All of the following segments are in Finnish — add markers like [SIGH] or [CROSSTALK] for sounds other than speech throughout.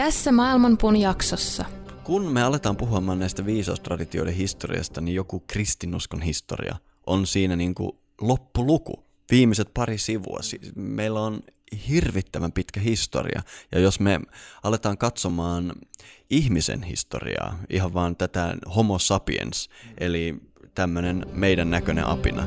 Tässä Maailmanpuun jaksossa. Kun me aletaan puhumaan näistä viisaustraditioiden historiasta, niin joku kristinuskon historia on siinä niin kuin loppuluku. Viimeiset pari sivua. Meillä on hirvittävän pitkä historia. Ja jos me aletaan katsomaan ihmisen historiaa, ihan vaan tätä homo sapiens, eli tämmöinen meidän näköinen apina,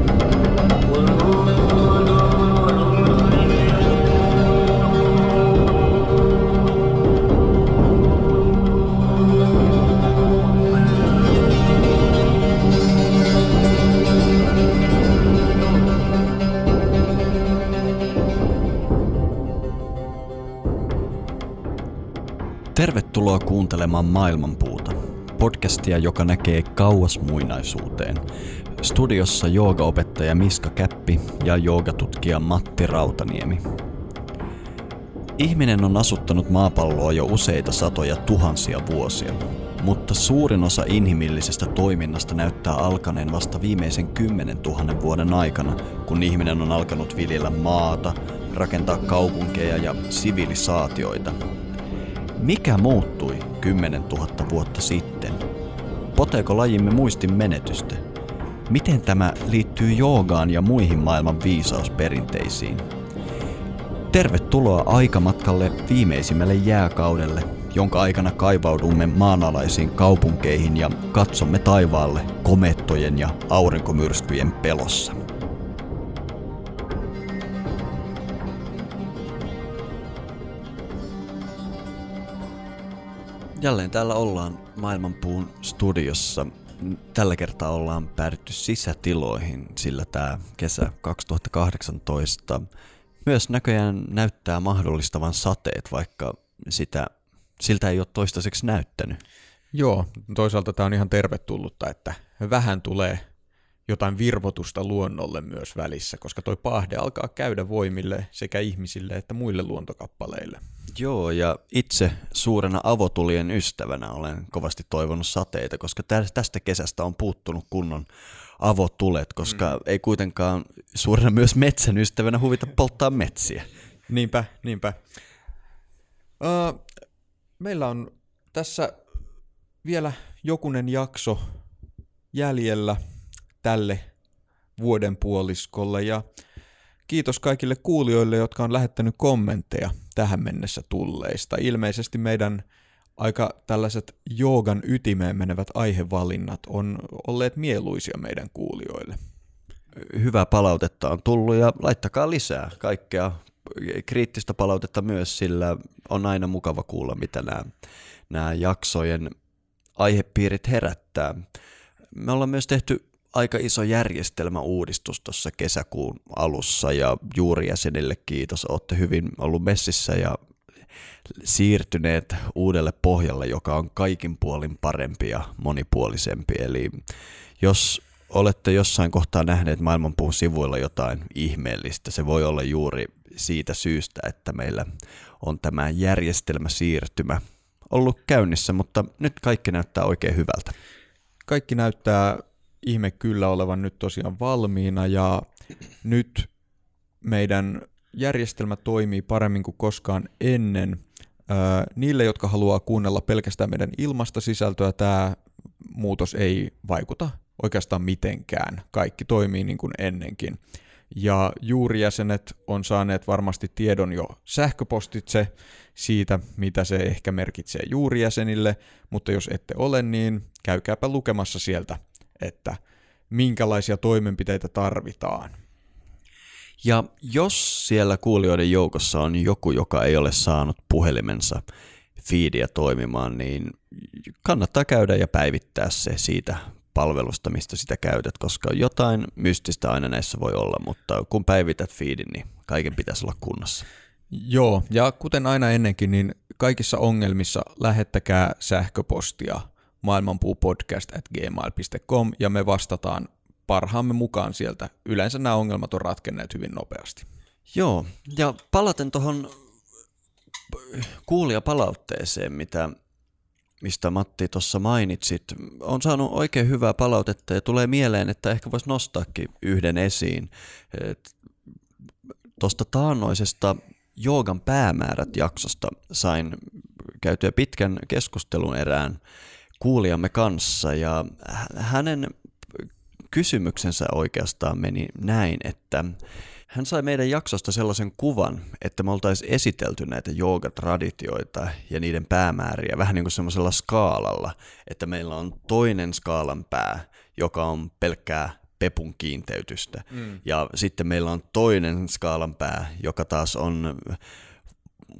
Tervetuloa kuuntelemaan Maailmanpuuta, podcastia, joka näkee kauas muinaisuuteen. Studiossa joogaopettaja Miska Käppi ja joogatutkija Matti Rautaniemi. Ihminen on asuttanut maapalloa jo useita satoja tuhansia vuosia, mutta suurin osa inhimillisestä toiminnasta näyttää alkaneen vasta viimeisen kymmenen tuhannen vuoden aikana, kun ihminen on alkanut viljellä maata, rakentaa kaupunkeja ja sivilisaatioita – mikä muuttui 10 000 vuotta sitten? Poteeko lajimme muistin menetystä? Miten tämä liittyy joogaan ja muihin maailman viisausperinteisiin? Tervetuloa aikamatkalle viimeisimmälle jääkaudelle, jonka aikana kaivaudumme maanalaisiin kaupunkeihin ja katsomme taivaalle komettojen ja aurinkomyrskyjen pelossa. Jälleen täällä ollaan Maailmanpuun studiossa. Tällä kertaa ollaan päädytty sisätiloihin, sillä tämä kesä 2018 myös näköjään näyttää mahdollistavan sateet, vaikka sitä, siltä ei ole toistaiseksi näyttänyt. Joo, toisaalta tämä on ihan tervetullutta, että vähän tulee jotain virvotusta luonnolle myös välissä, koska toi pahde alkaa käydä voimille sekä ihmisille että muille luontokappaleille. Joo, ja itse suurena avotulien ystävänä olen kovasti toivonut sateita, koska tästä kesästä on puuttunut kunnon avotulet, koska mm. ei kuitenkaan suurena myös metsän ystävänä huvita polttaa metsiä. Niinpä, niinpä. Uh, meillä on tässä vielä jokunen jakso jäljellä tälle vuoden puoliskolle ja kiitos kaikille kuulijoille, jotka on lähettänyt kommentteja tähän mennessä tulleista. Ilmeisesti meidän aika tällaiset joogan ytimeen menevät aihevalinnat on olleet mieluisia meidän kuulijoille. Hyvää palautetta on tullut ja laittakaa lisää kaikkea kriittistä palautetta myös, sillä on aina mukava kuulla, mitä nämä, nämä jaksojen aihepiirit herättää. Me ollaan myös tehty aika iso järjestelmäuudistus tuossa kesäkuun alussa ja juurijäsenille kiitos, olette hyvin ollut messissä ja siirtyneet uudelle pohjalle, joka on kaikin puolin parempi ja monipuolisempi. Eli jos olette jossain kohtaa nähneet maailmanpuun sivuilla jotain ihmeellistä, se voi olla juuri siitä syystä, että meillä on tämä järjestelmäsiirtymä ollut käynnissä, mutta nyt kaikki näyttää oikein hyvältä. Kaikki näyttää ihme kyllä olevan nyt tosiaan valmiina ja nyt meidän järjestelmä toimii paremmin kuin koskaan ennen. niille, jotka haluaa kuunnella pelkästään meidän ilmasta sisältöä, tämä muutos ei vaikuta oikeastaan mitenkään. Kaikki toimii niin kuin ennenkin. Ja juurijäsenet on saaneet varmasti tiedon jo sähköpostitse siitä, mitä se ehkä merkitsee juurijäsenille, mutta jos ette ole, niin käykääpä lukemassa sieltä että minkälaisia toimenpiteitä tarvitaan. Ja jos siellä kuulijoiden joukossa on joku, joka ei ole saanut puhelimensa feedia toimimaan, niin kannattaa käydä ja päivittää se siitä palvelusta, mistä sitä käytät, koska jotain mystistä aina näissä voi olla, mutta kun päivität feedin, niin kaiken pitäisi olla kunnossa. Joo, ja kuten aina ennenkin, niin kaikissa ongelmissa lähettäkää sähköpostia maailmanpuupodcast at gmail.com ja me vastataan parhaamme mukaan sieltä. Yleensä nämä ongelmat on ratkenneet hyvin nopeasti. Joo, ja palaten tuohon kuulijapalautteeseen, mitä, mistä Matti tuossa mainitsit. On saanut oikein hyvää palautetta ja tulee mieleen, että ehkä voisi nostaakin yhden esiin. Tuosta taannoisesta joogan päämäärät jaksosta sain käytyä pitkän keskustelun erään kuulijamme kanssa ja hänen kysymyksensä oikeastaan meni näin, että hän sai meidän jaksosta sellaisen kuvan, että me oltaisiin esitelty näitä joogatraditioita ja niiden päämääriä vähän niin kuin semmoisella skaalalla, että meillä on toinen skaalan pää, joka on pelkkää pepun kiinteytystä. Mm. Ja sitten meillä on toinen skaalan pää, joka taas on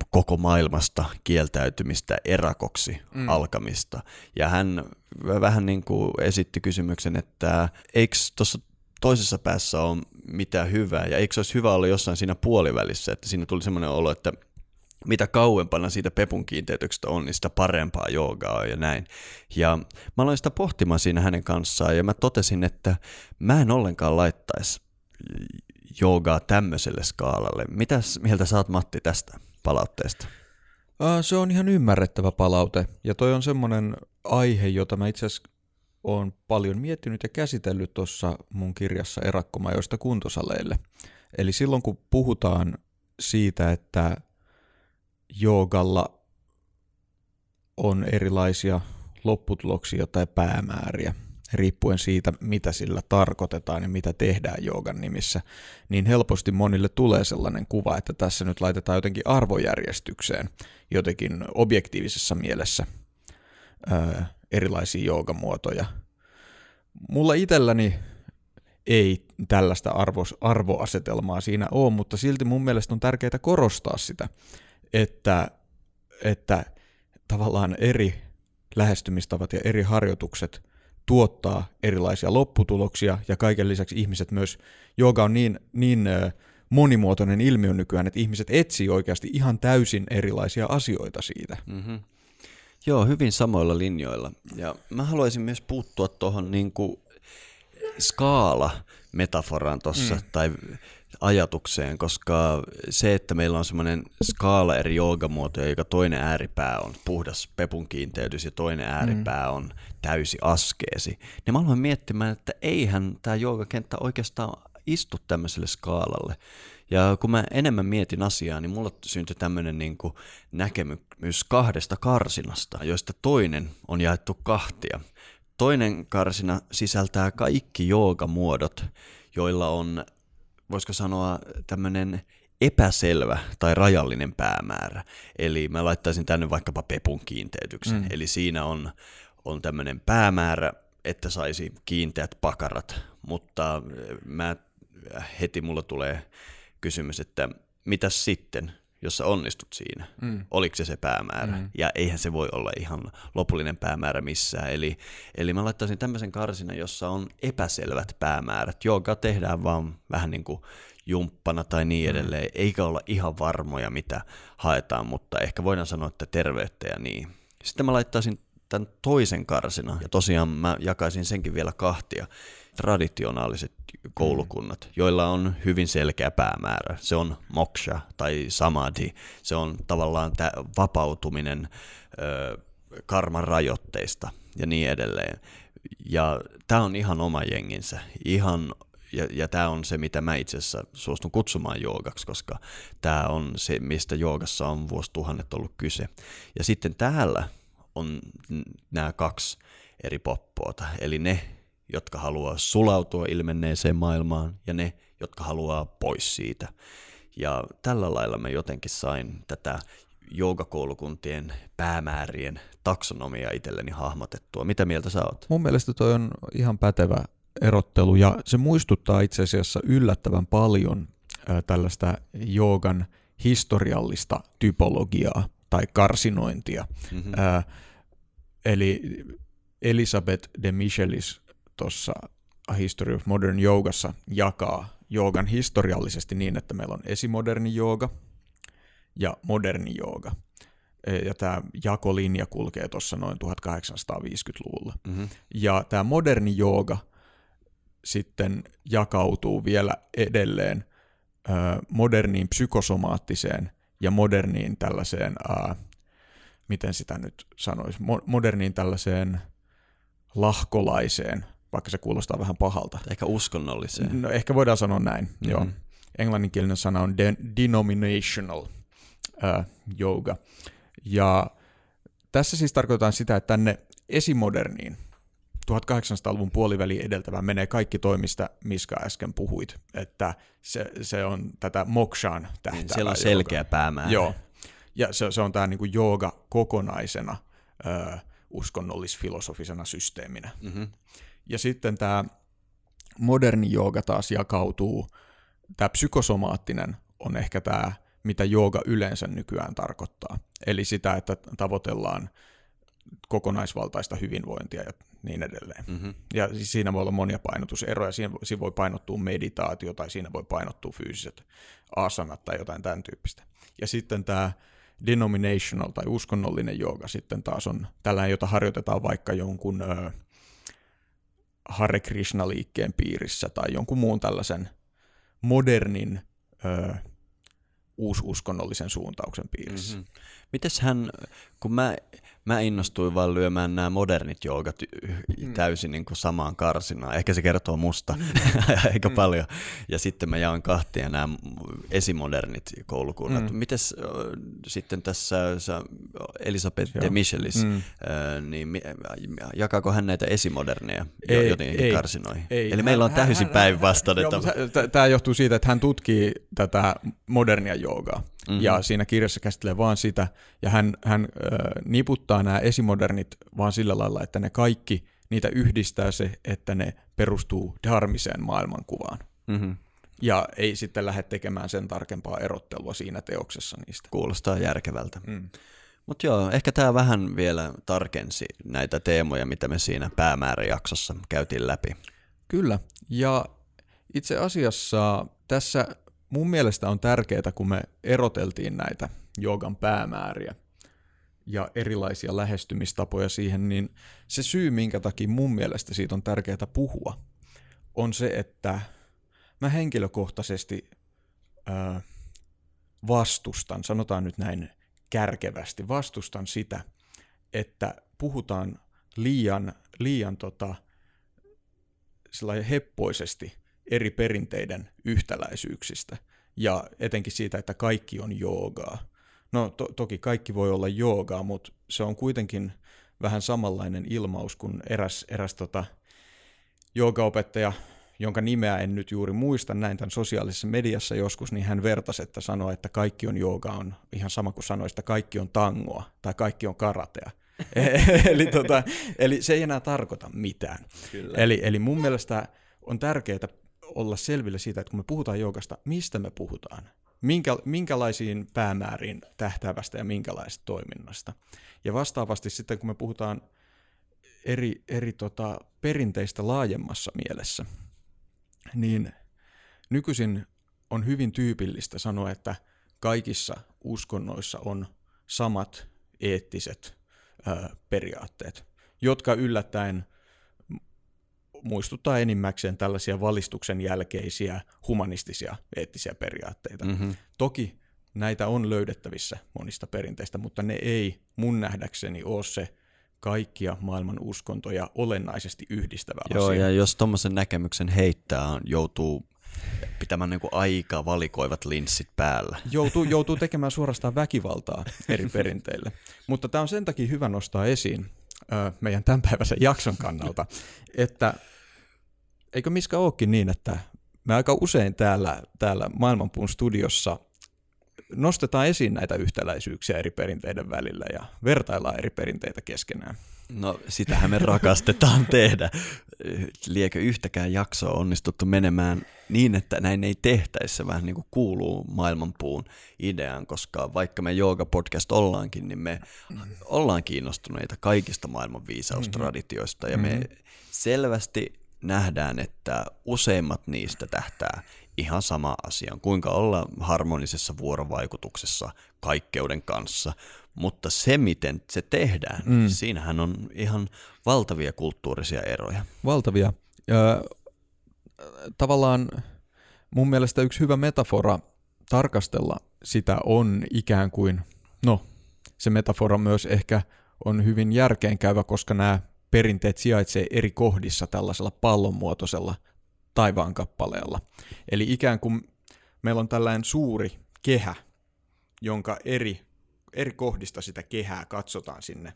koko maailmasta kieltäytymistä erakoksi mm. alkamista. Ja hän vähän niin kuin esitti kysymyksen, että eikö tuossa toisessa päässä ole mitään hyvää, ja eikö se olisi hyvä olla jossain siinä puolivälissä, että siinä tuli semmoinen olo, että mitä kauempana siitä pepun kiinteytyksestä on, niin sitä parempaa joogaa ja näin. Ja mä aloin sitä pohtimaan siinä hänen kanssaan, ja mä totesin, että mä en ollenkaan laittaisi joogaa tämmöiselle skaalalle. Mitäs mieltä saat Matti tästä palautteesta? Se on ihan ymmärrettävä palaute, ja toi on semmoinen aihe, jota mä itse asiassa olen paljon miettinyt ja käsitellyt tuossa mun kirjassa Erakkomajoista kuntosaleille. Eli silloin kun puhutaan siitä, että joogalla on erilaisia lopputuloksia tai päämääriä, riippuen siitä, mitä sillä tarkoitetaan ja mitä tehdään joogan nimissä, niin helposti monille tulee sellainen kuva, että tässä nyt laitetaan jotenkin arvojärjestykseen jotenkin objektiivisessa mielessä erilaisia joogamuotoja. Mulla itselläni ei tällaista arvo, arvoasetelmaa siinä ole, mutta silti mun mielestä on tärkeää korostaa sitä, että, että tavallaan eri lähestymistavat ja eri harjoitukset tuottaa erilaisia lopputuloksia ja kaiken lisäksi ihmiset myös, jooga on niin, niin monimuotoinen ilmiö nykyään, että ihmiset etsii oikeasti ihan täysin erilaisia asioita siitä. Mm-hmm. Joo, hyvin samoilla linjoilla. Ja mä haluaisin myös puuttua tuohon niin skaala-metaforaan tuossa, mm. tai ajatukseen, koska se, että meillä on semmoinen skaala eri joogamuotoja, joka toinen ääripää on puhdas pepun kiinteytys ja toinen mm. ääripää mm. on täysi askeesi, niin mä aloin miettimään, että eihän tämä joogakenttä oikeastaan istu tämmöiselle skaalalle. Ja kun mä enemmän mietin asiaa, niin mulla syntyi tämmöinen niin näkemys kahdesta karsinasta, joista toinen on jaettu kahtia. Toinen karsina sisältää kaikki joogamuodot, joilla on, voisiko sanoa, tämmöinen epäselvä tai rajallinen päämäärä. Eli mä laittaisin tänne vaikkapa pepun kiinteytyksen. Mm. Eli siinä on, on tämmöinen päämäärä, että saisi kiinteät pakarat, mutta mä heti mulla tulee kysymys, että mitä sitten, jos sä onnistut siinä? Mm. Oliko se se päämäärä? Mm. Ja eihän se voi olla ihan lopullinen päämäärä missään. Eli, eli mä laittaisin tämmöisen karsinan, jossa on epäselvät päämäärät, joka tehdään vaan vähän niin kuin jumppana tai niin mm. edelleen, mm. eikä olla ihan varmoja, mitä haetaan, mutta ehkä voidaan sanoa, että terveyttä ja niin. Sitten mä laittaisin tämän toisen karsina, ja tosiaan mä jakaisin senkin vielä kahtia traditionaaliset koulukunnat, joilla on hyvin selkeä päämäärä. Se on moksha tai samadhi. Se on tavallaan tämä vapautuminen ö, karman rajoitteista ja niin edelleen. Ja tämä on ihan oma jenginsä. Ihan ja, ja tämä on se, mitä mä itse asiassa suostun kutsumaan joogaksi, koska tämä on se, mistä joogassa on vuosituhannet ollut kyse. Ja sitten täällä on nämä kaksi eri poppoota, eli ne, jotka haluaa sulautua ilmenneeseen maailmaan ja ne, jotka haluaa pois siitä. Ja tällä lailla mä jotenkin sain tätä joogakoulukuntien päämäärien taksonomia itselleni hahmotettua. Mitä mieltä sä oot? Mun mielestä toi on ihan pätevä erottelu ja se muistuttaa itse asiassa yllättävän paljon tällaista joogan historiallista typologiaa tai karsinointia. Mm-hmm. Ää, eli Elisabeth de Michelis tuossa A History of Modern Yogassa jakaa joogan historiallisesti niin, että meillä on esimoderni jooga, ja moderni jooga. E, ja tämä jakolinja kulkee tuossa noin 1850-luvulla. Mm-hmm. Ja tämä moderni jooga sitten jakautuu vielä edelleen ö, moderniin psykosomaattiseen ja moderniin tällaiseen, ö, miten sitä nyt sanoisi, mo- moderniin tällaiseen lahkolaiseen, vaikka se kuulostaa vähän pahalta. Ehkä uskonnolliseen. No ehkä voidaan sanoa näin, Mhm. joo. Englanninkielinen sana on de- denominational uh, yoga. Ja tässä siis tarkoitetaan sitä, että tänne esimoderniin 1800-luvun puoliväliin edeltävään menee kaikki toimista, mistä äsken puhuit. Että se, se on tätä mokshaan tähtäävää Niin, siellä on selkeä päämäärä. Joo. Ja se, se on tämä niinku jooga kokonaisena ö, uskonnollis-filosofisena systeeminä. Mm-hmm. Ja sitten tämä moderni jooga taas jakautuu, tämä psykosomaattinen on ehkä tämä, mitä jooga yleensä nykyään tarkoittaa. Eli sitä, että tavoitellaan kokonaisvaltaista hyvinvointia ja niin edelleen. Mm-hmm. Ja siinä voi olla monia painotuseroja. Siinä, siinä voi painottua meditaatio tai siinä voi painottua fyysiset asanat tai jotain tämän tyyppistä. Ja sitten tämä denominational tai uskonnollinen jooga sitten taas on tällainen, jota harjoitetaan vaikka jonkun ö, Hare Krishna-liikkeen piirissä tai jonkun muun tällaisen modernin ö, uususkonnollisen suuntauksen piirissä. Mm-hmm. Mites hän, kun mä, mä innostuin vaan lyömään nämä modernit joogat Mm. täysin niin kuin samaan karsinaan, ehkä se kertoo musta [LAUGHS] aika Mm. paljon, ja sitten mä jaan kahtia nämä esimodernit koulukunnat. Mm. Mites äh, sitten tässä sä, Elisabeth de Joo. Michelis, Mm. äh, niin jakaako hän näitä esimoderneja Ei, jotenkin ei, karsinoihin? ei. Eli meillä on täysin päinvastainen Tämä johtuu siitä, että hän tutkii tätä modernia joogaa. Mhm. Mm-hmm. Ja siinä kirjassa käsittelee vaan sitä, ja hän, hän äh, niputtaa nämä esimodernit vaan sillä lailla, että ne kaikki, niitä yhdistää se, että ne perustuu dharmiseen maailmankuvaan. Mm-hmm. Ja ei sitten lähde tekemään sen tarkempaa erottelua siinä teoksessa niistä. Kuulostaa järkevältä. Mm. Mutta joo, ehkä tämä vähän vielä tarkensi näitä teemoja, mitä me siinä päämääräjaksossa käytiin läpi. Kyllä, ja itse asiassa tässä mun mielestä on tärkeää, kun me eroteltiin näitä joogan päämääriä ja erilaisia lähestymistapoja siihen, niin se syy, minkä takia mun mielestä siitä on tärkeää puhua, on se, että mä henkilökohtaisesti vastustan, sanotaan nyt näin kärkevästi, vastustan sitä, että puhutaan liian, liian tota, heppoisesti eri perinteiden yhtäläisyyksistä ja etenkin siitä, että kaikki on joogaa. No to- toki kaikki voi olla joogaa, mutta se on kuitenkin vähän samanlainen ilmaus kuin eräs, eräs tota, joogaopettaja, jonka nimeä en nyt juuri muista, näin tämän sosiaalisessa mediassa joskus, niin hän vertasi, että sanoi, että kaikki on joogaa on ihan sama kuin sanoisi, että kaikki on tangoa tai kaikki on karatea. [LAUGHS] eli, tota, eli se ei enää tarkoita mitään. Kyllä. Eli, eli mun mielestä on tärkeää olla selville siitä, että kun me puhutaan joogasta, mistä me puhutaan? Minkä, minkälaisiin päämääriin tähtäävästä ja minkälaisesta toiminnasta? Ja vastaavasti sitten, kun me puhutaan eri, eri tota, perinteistä laajemmassa mielessä, niin nykyisin on hyvin tyypillistä sanoa, että kaikissa uskonnoissa on samat eettiset ö, periaatteet, jotka yllättäen muistuttaa enimmäkseen tällaisia valistuksen jälkeisiä humanistisia eettisiä periaatteita. Mm-hmm. Toki näitä on löydettävissä monista perinteistä, mutta ne ei mun nähdäkseni ole se kaikkia maailman uskontoja olennaisesti yhdistävä Joo, asia. ja jos tuommoisen näkemyksen heittää, joutuu pitämään niinku aika valikoivat linssit päällä. joutuu, [LAUGHS] joutuu tekemään suorastaan väkivaltaa eri perinteille. Mutta tämä on sen takia hyvä nostaa esiin meidän tämänpäiväisen jakson kannalta, että eikö Miska olekin niin, että me aika usein täällä, täällä Maailmanpuun studiossa nostetaan esiin näitä yhtäläisyyksiä eri perinteiden välillä ja vertaillaan eri perinteitä keskenään. No, sitähän me rakastetaan [LAUGHS] tehdä. Liekö yhtäkään jaksoa onnistuttu menemään niin, että näin ei tehtäisi, se vähän niin kuin kuuluu maailmanpuun ideaan, koska vaikka me Jooga Podcast ollaankin, niin me ollaan kiinnostuneita kaikista maailman viisaustraditioista ja me selvästi nähdään, että useimmat niistä tähtää ihan sama asiaan, kuinka olla harmonisessa vuorovaikutuksessa kaikkeuden kanssa, mutta se, miten se tehdään, mm. siinähän on ihan valtavia kulttuurisia eroja. Valtavia. Ja, tavallaan mun mielestä yksi hyvä metafora tarkastella sitä on ikään kuin, no se metafora myös ehkä on hyvin järkeenkäyvä, koska nämä perinteet sijaitsee eri kohdissa tällaisella pallonmuotoisella taivaankappaleella. Eli ikään kuin meillä on tällainen suuri kehä, jonka eri, eri kohdista sitä kehää katsotaan sinne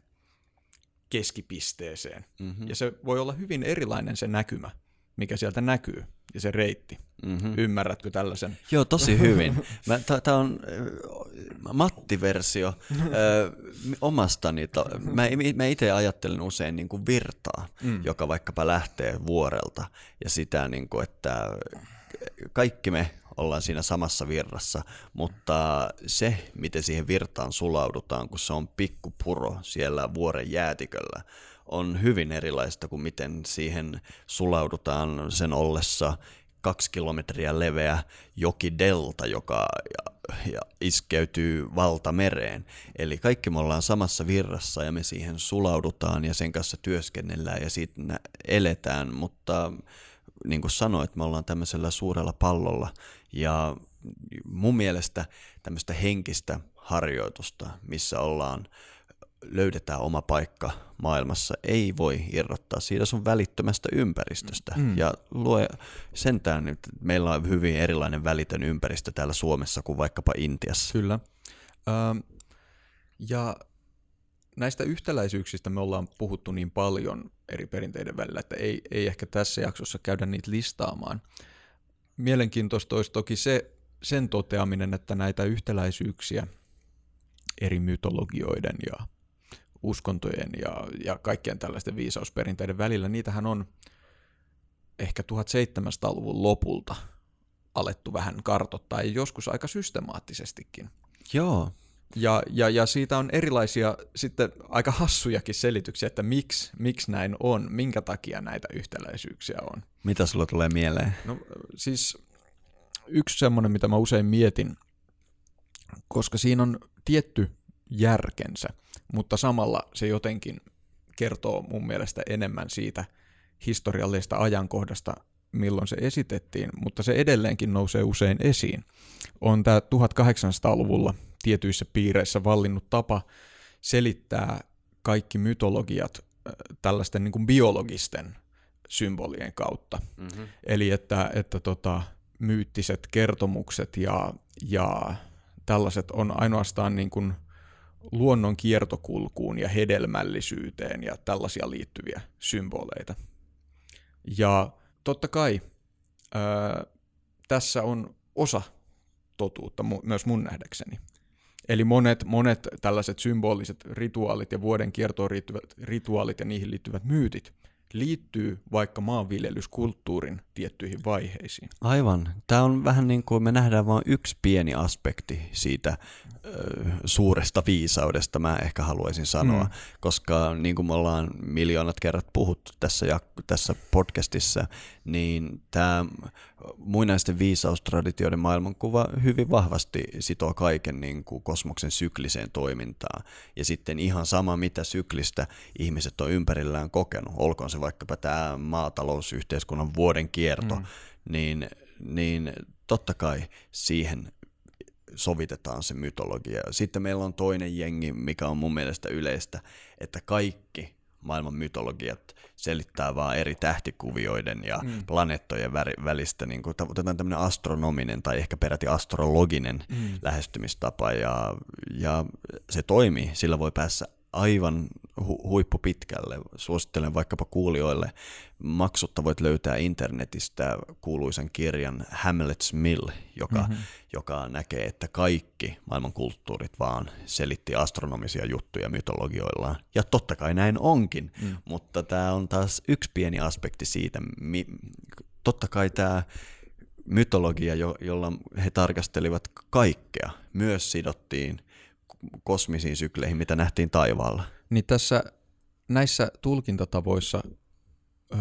keskipisteeseen. Mm-hmm. Ja se voi olla hyvin erilainen se näkymä, mikä sieltä näkyy, ja se reitti. Mm-hmm. Ymmärrätkö tällaisen? Joo, tosi [LAUGHS] hyvin. Tämä on Matti-versio ö, omastani. To, mä, mä itse ajattelen usein niin kuin virtaa, mm. joka vaikkapa lähtee vuorelta, ja sitä, niin kuin, että kaikki me ollaan siinä samassa virrassa, mutta se, miten siihen virtaan sulaudutaan, kun se on pikkupuro siellä vuoren jäätiköllä, on hyvin erilaista kuin miten siihen sulaudutaan sen ollessa kaksi kilometriä leveä joki delta, joka ja, ja iskeytyy valtamereen. Eli kaikki me ollaan samassa virrassa ja me siihen sulaudutaan ja sen kanssa työskennellään ja siitä eletään, mutta niin kuin sanoit, me ollaan tämmöisellä suurella pallolla ja mun mielestä tämmöistä henkistä harjoitusta, missä ollaan löydetään oma paikka maailmassa, ei voi irrottaa siitä sun välittömästä ympäristöstä. Mm. Ja lue sentään, että meillä on hyvin erilainen välitön ympäristö täällä Suomessa kuin vaikkapa Intiassa. Kyllä. Ähm, ja näistä yhtäläisyyksistä me ollaan puhuttu niin paljon eri perinteiden välillä, että ei, ei ehkä tässä jaksossa käydä niitä listaamaan. Mielenkiintoista olisi toki se, sen toteaminen, että näitä yhtäläisyyksiä eri mytologioiden ja uskontojen ja, ja kaikkien tällaisten viisausperinteiden välillä, niitähän on ehkä 1700-luvun lopulta alettu vähän kartottaa ja joskus aika systemaattisestikin. Joo. Ja, ja, ja siitä on erilaisia sitten aika hassujakin selityksiä, että miksi, miksi näin on, minkä takia näitä yhtäläisyyksiä on. Mitä sulla tulee mieleen? No siis yksi semmoinen, mitä mä usein mietin, koska siinä on tietty järkensä, mutta samalla se jotenkin kertoo mun mielestä enemmän siitä historiallisesta ajankohdasta, milloin se esitettiin, mutta se edelleenkin nousee usein esiin. On tämä 1800-luvulla tietyissä piireissä vallinnut tapa selittää kaikki mytologiat tällaisten niin kuin biologisten symbolien kautta. Mm-hmm. Eli että, että tota, myyttiset kertomukset ja, ja tällaiset on ainoastaan niin kuin luonnon kiertokulkuun ja hedelmällisyyteen ja tällaisia liittyviä symboleita. Ja totta kai ää, tässä on osa totuutta myös mun nähdäkseni. Eli monet, monet tällaiset symboliset rituaalit ja vuoden kiertoon liittyvät rituaalit ja niihin liittyvät myytit liittyy vaikka maanviljelyskulttuurin tiettyihin vaiheisiin. Aivan. Tämä on vähän niin kuin me nähdään vain yksi pieni aspekti siitä suuresta viisaudesta, mä ehkä haluaisin sanoa, mm. koska niin kuin me ollaan miljoonat kerrat puhuttu tässä, tässä podcastissa, niin tämä muinaisten viisaustraditioiden maailmankuva hyvin vahvasti sitoo kaiken niin kuin kosmoksen sykliseen toimintaan. Ja sitten ihan sama, mitä syklistä ihmiset on ympärillään kokenut, olkoon se vaikkapa tämä maatalousyhteiskunnan vuoden kierto, mm. niin, niin totta kai siihen sovitetaan se mytologia. Sitten meillä on toinen jengi, mikä on mun mielestä yleistä, että kaikki maailman mytologiat selittää vaan eri tähtikuvioiden ja mm. planeettojen välistä. Niin kuin, otetaan tämmöinen astronominen tai ehkä peräti astrologinen mm. lähestymistapa ja, ja se toimii. Sillä voi päässä aivan hu- huippupitkälle. Suosittelen vaikkapa kuulijoille. Maksutta voit löytää internetistä kuuluisan kirjan Hamlet's Mill, joka, mm-hmm. joka näkee, että kaikki maailman kulttuurit vaan selitti astronomisia juttuja mytologioillaan. Ja totta kai näin onkin, mm. mutta tämä on taas yksi pieni aspekti siitä. Mi- totta kai tämä mytologia, jo- jolla he tarkastelivat kaikkea, myös sidottiin kosmisiin sykleihin, mitä nähtiin taivaalla. Niin tässä näissä tulkintatavoissa ö,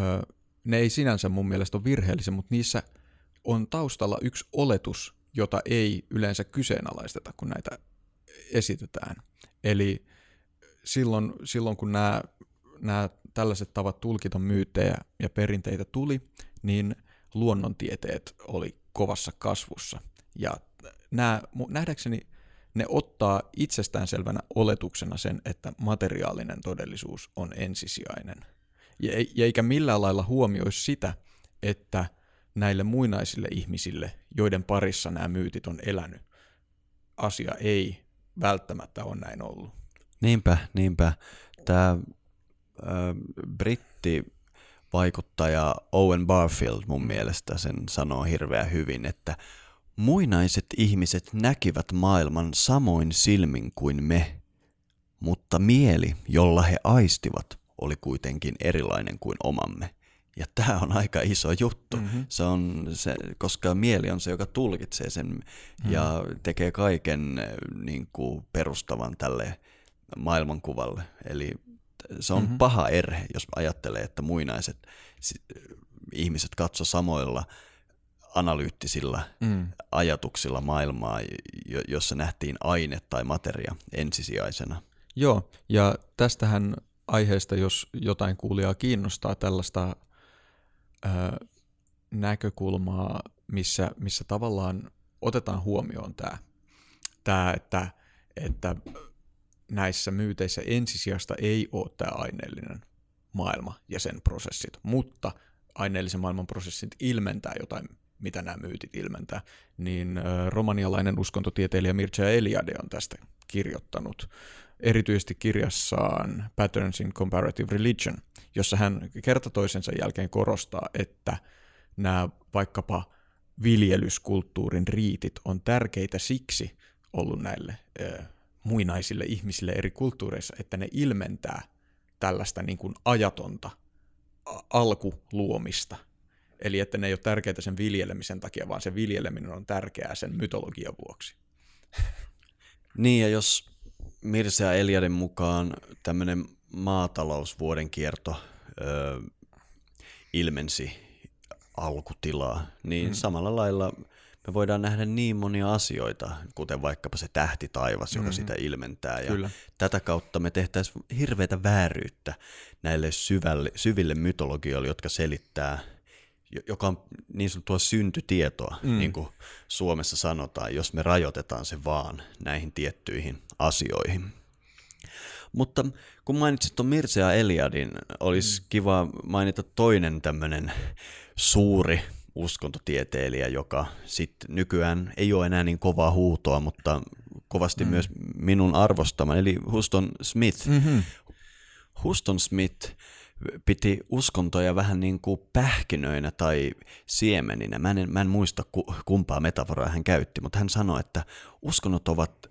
ne ei sinänsä mun mielestä ole virheellisiä, mutta niissä on taustalla yksi oletus, jota ei yleensä kyseenalaisteta, kun näitä esitetään. Eli silloin, silloin kun nämä, nämä tällaiset tavat tulkita myyttejä ja perinteitä tuli, niin luonnontieteet oli kovassa kasvussa. Ja nämä, nähdäkseni ne ottaa itsestäänselvänä oletuksena sen, että materiaalinen todellisuus on ensisijainen. Ja, ja eikä millään lailla huomioi sitä, että näille muinaisille ihmisille, joiden parissa nämä myytit on elänyt, asia ei välttämättä ole näin ollut. Niinpä, niinpä. Tämä äh, britti vaikuttaja Owen Barfield mun mielestä sen sanoo hirveän hyvin, että muinaiset ihmiset näkivät maailman samoin silmin kuin me, mutta mieli, jolla he aistivat, oli kuitenkin erilainen kuin omamme. Ja tämä on aika iso juttu, mm-hmm. se on se, koska mieli on se, joka tulkitsee sen mm-hmm. ja tekee kaiken niin kuin perustavan tälle maailmankuvalle. Eli se on mm-hmm. paha erhe, jos ajattelee, että muinaiset ihmiset katso samoilla analyyttisilla mm. ajatuksilla maailmaa, jossa nähtiin aine tai materia ensisijaisena. Joo, ja tästähän aiheesta, jos jotain kuulijaa kiinnostaa tällaista ö, näkökulmaa, missä, missä tavallaan otetaan huomioon tämä, tämä että, että näissä myyteissä ensisijasta ei ole tämä aineellinen maailma ja sen prosessit, mutta aineellisen maailman prosessit ilmentää jotain, mitä nämä myytit ilmentää, niin romanialainen uskontotieteilijä Mircea Eliade on tästä kirjoittanut erityisesti kirjassaan Patterns in Comparative Religion, jossa hän kerta toisensa jälkeen korostaa, että nämä vaikkapa viljelyskulttuurin riitit on tärkeitä siksi ollut näille muinaisille ihmisille eri kulttuureissa, että ne ilmentää tällaista niin kuin ajatonta alkuluomista. Eli että ne ei ole tärkeää sen viljelemisen takia, vaan se viljeleminen on tärkeää sen mytologian vuoksi. Niin, ja jos Mircea Eliadin mukaan tämmöinen maatalousvuoden kierto ö, ilmensi alkutilaa, niin hmm. samalla lailla me voidaan nähdä niin monia asioita, kuten vaikkapa se tähti taivas, joka mm. sitä ilmentää. Ja Kyllä. tätä kautta me tehtäisiin hirveätä vääryyttä näille syvälle, syville mytologioille, jotka selittää, joka on niin sanottua syntytietoa, mm. niin kuin Suomessa sanotaan, jos me rajoitetaan se vaan näihin tiettyihin asioihin. Mutta kun mainitsit tuon Mircea Eliadin, olisi mm. kiva mainita toinen tämmöinen suuri uskontotieteilijä, joka sitten nykyään ei ole enää niin kovaa huutoa, mutta kovasti mm. myös minun arvostama, eli Huston Smith. Mm-hmm. Huston Smith piti uskontoja vähän niin kuin pähkinöinä tai siemeninä. Mä en, mä en muista kumpaa metaforaa hän käytti, mutta hän sanoi, että uskonnot ovat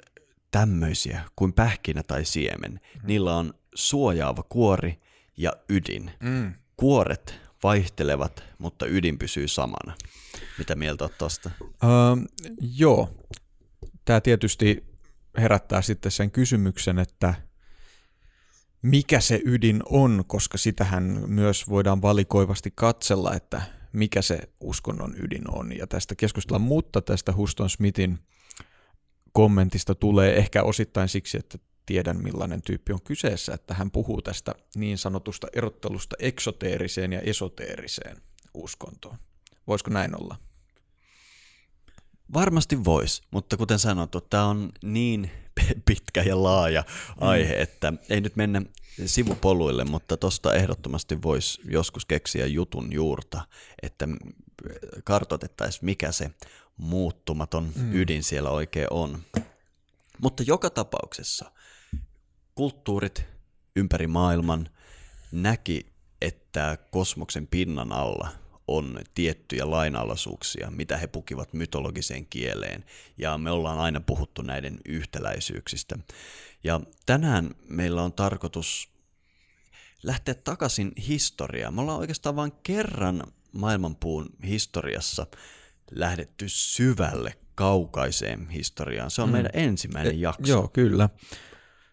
tämmöisiä kuin pähkinä tai siemen. Mm. Niillä on suojaava kuori ja ydin. Mm. Kuoret vaihtelevat, mutta ydin pysyy samana. Mitä mieltä olet tuosta? Uh, joo. Tämä tietysti herättää sitten sen kysymyksen, että mikä se ydin on, koska sitähän myös voidaan valikoivasti katsella, että mikä se uskonnon ydin on. Ja tästä keskustellaan, mutta tästä Huston Smithin kommentista tulee ehkä osittain siksi, että tiedän millainen tyyppi on kyseessä, että hän puhuu tästä niin sanotusta erottelusta eksoteeriseen ja esoteeriseen uskontoon. Voisiko näin olla? Varmasti voisi, mutta kuten sanottu, tämä on niin pitkä ja laaja mm. aihe, että ei nyt mennä sivupoluille, mutta tuosta ehdottomasti voisi joskus keksiä jutun juurta, että kartoitettaisiin mikä se muuttumaton mm. ydin siellä oikein on. Mutta joka tapauksessa kulttuurit ympäri maailman näki, että kosmoksen pinnan alla on tiettyjä lainalaisuuksia, mitä he pukivat mytologiseen kieleen, ja me ollaan aina puhuttu näiden yhtäläisyyksistä. Ja tänään meillä on tarkoitus lähteä takaisin historiaan. Me ollaan oikeastaan vain kerran maailmanpuun historiassa lähdetty syvälle kaukaiseen historiaan. Se on mm. meidän ensimmäinen jakso. Joo, kyllä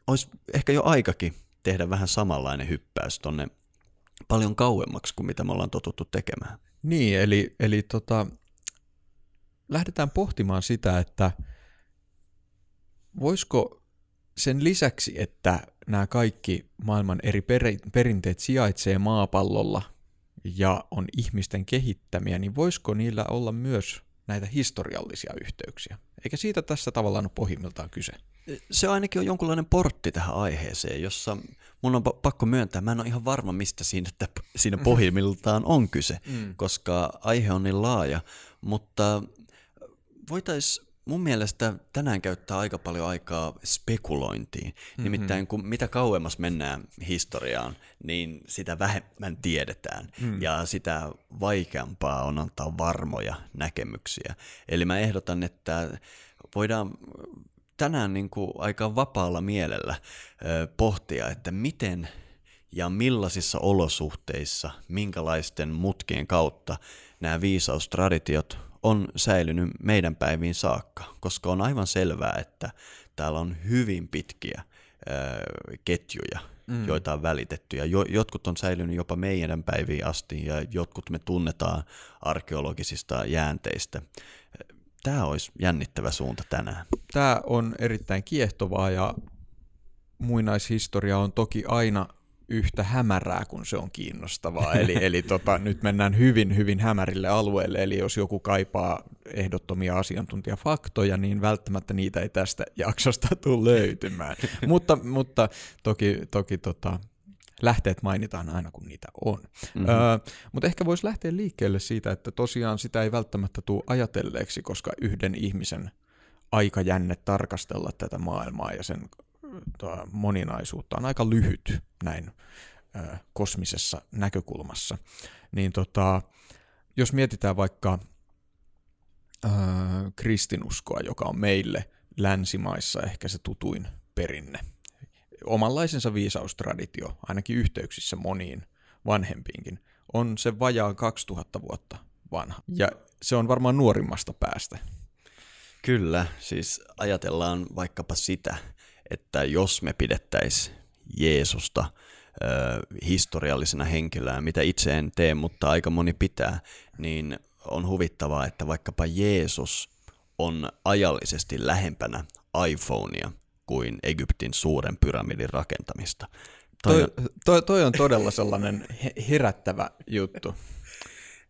olisi ehkä jo aikakin tehdä vähän samanlainen hyppäys tonne paljon kauemmaksi kuin mitä me ollaan totuttu tekemään. Niin, eli, eli tota, lähdetään pohtimaan sitä, että voisiko sen lisäksi, että nämä kaikki maailman eri perinteet sijaitsee maapallolla ja on ihmisten kehittämiä, niin voisiko niillä olla myös näitä historiallisia yhteyksiä? Eikä siitä tässä tavallaan ole pohjimmiltaan kyse. Se ainakin on jonkunlainen portti tähän aiheeseen, jossa mun on pakko myöntää, mä en ole ihan varma, mistä siinä, että siinä pohjimmiltaan on kyse, mm. koska aihe on niin laaja, mutta voitaisiin mun mielestä tänään käyttää aika paljon aikaa spekulointiin. Mm-hmm. Nimittäin kun mitä kauemmas mennään historiaan, niin sitä vähemmän tiedetään mm. ja sitä vaikeampaa on antaa varmoja näkemyksiä. Eli mä ehdotan, että voidaan tänään niin kuin aika vapaalla mielellä ö, pohtia, että miten ja millaisissa olosuhteissa, minkälaisten mutkien kautta nämä viisaustraditiot on säilynyt meidän päiviin saakka, koska on aivan selvää, että täällä on hyvin pitkiä ö, ketjuja, mm. joita on välitetty, ja jo, jotkut on säilynyt jopa meidän päiviin asti, ja jotkut me tunnetaan arkeologisista jäänteistä. Tämä olisi jännittävä suunta tänään. Tämä on erittäin kiehtovaa, ja muinaishistoria on toki aina yhtä hämärää kuin se on kiinnostavaa. [LAUGHS] Eli, eli tota, nyt mennään hyvin, hyvin hämärille alueelle, eli jos joku kaipaa ehdottomia asiantuntijafaktoja, niin välttämättä niitä ei tästä [LAUGHS] jaksosta tule löytymään. mutta, mutta toki, toki tota, lähteet mainitaan aina, kun niitä on. Mm-hmm. Öö, mutta ehkä voisi lähteä liikkeelle siitä, että tosiaan sitä ei välttämättä tule ajatelleeksi, koska yhden ihmisen aikajänne tarkastella tätä maailmaa ja sen moninaisuutta on aika lyhyt näin ö, kosmisessa näkökulmassa. Niin tota, jos mietitään vaikka ö, kristinuskoa, joka on meille länsimaissa ehkä se tutuin perinne, omanlaisensa viisaustraditio, ainakin yhteyksissä moniin vanhempiinkin, on se vajaa 2000 vuotta vanha. Ja se on varmaan nuorimmasta päästä. Kyllä, siis ajatellaan vaikkapa sitä, että jos me pidettäisiin Jeesusta ö, historiallisena henkilöä, mitä itse en tee, mutta aika moni pitää, niin on huvittavaa, että vaikkapa Jeesus on ajallisesti lähempänä iPhonea kuin Egyptin suuren pyramidin rakentamista. Toi, toi, toi, toi on todella sellainen herättävä juttu.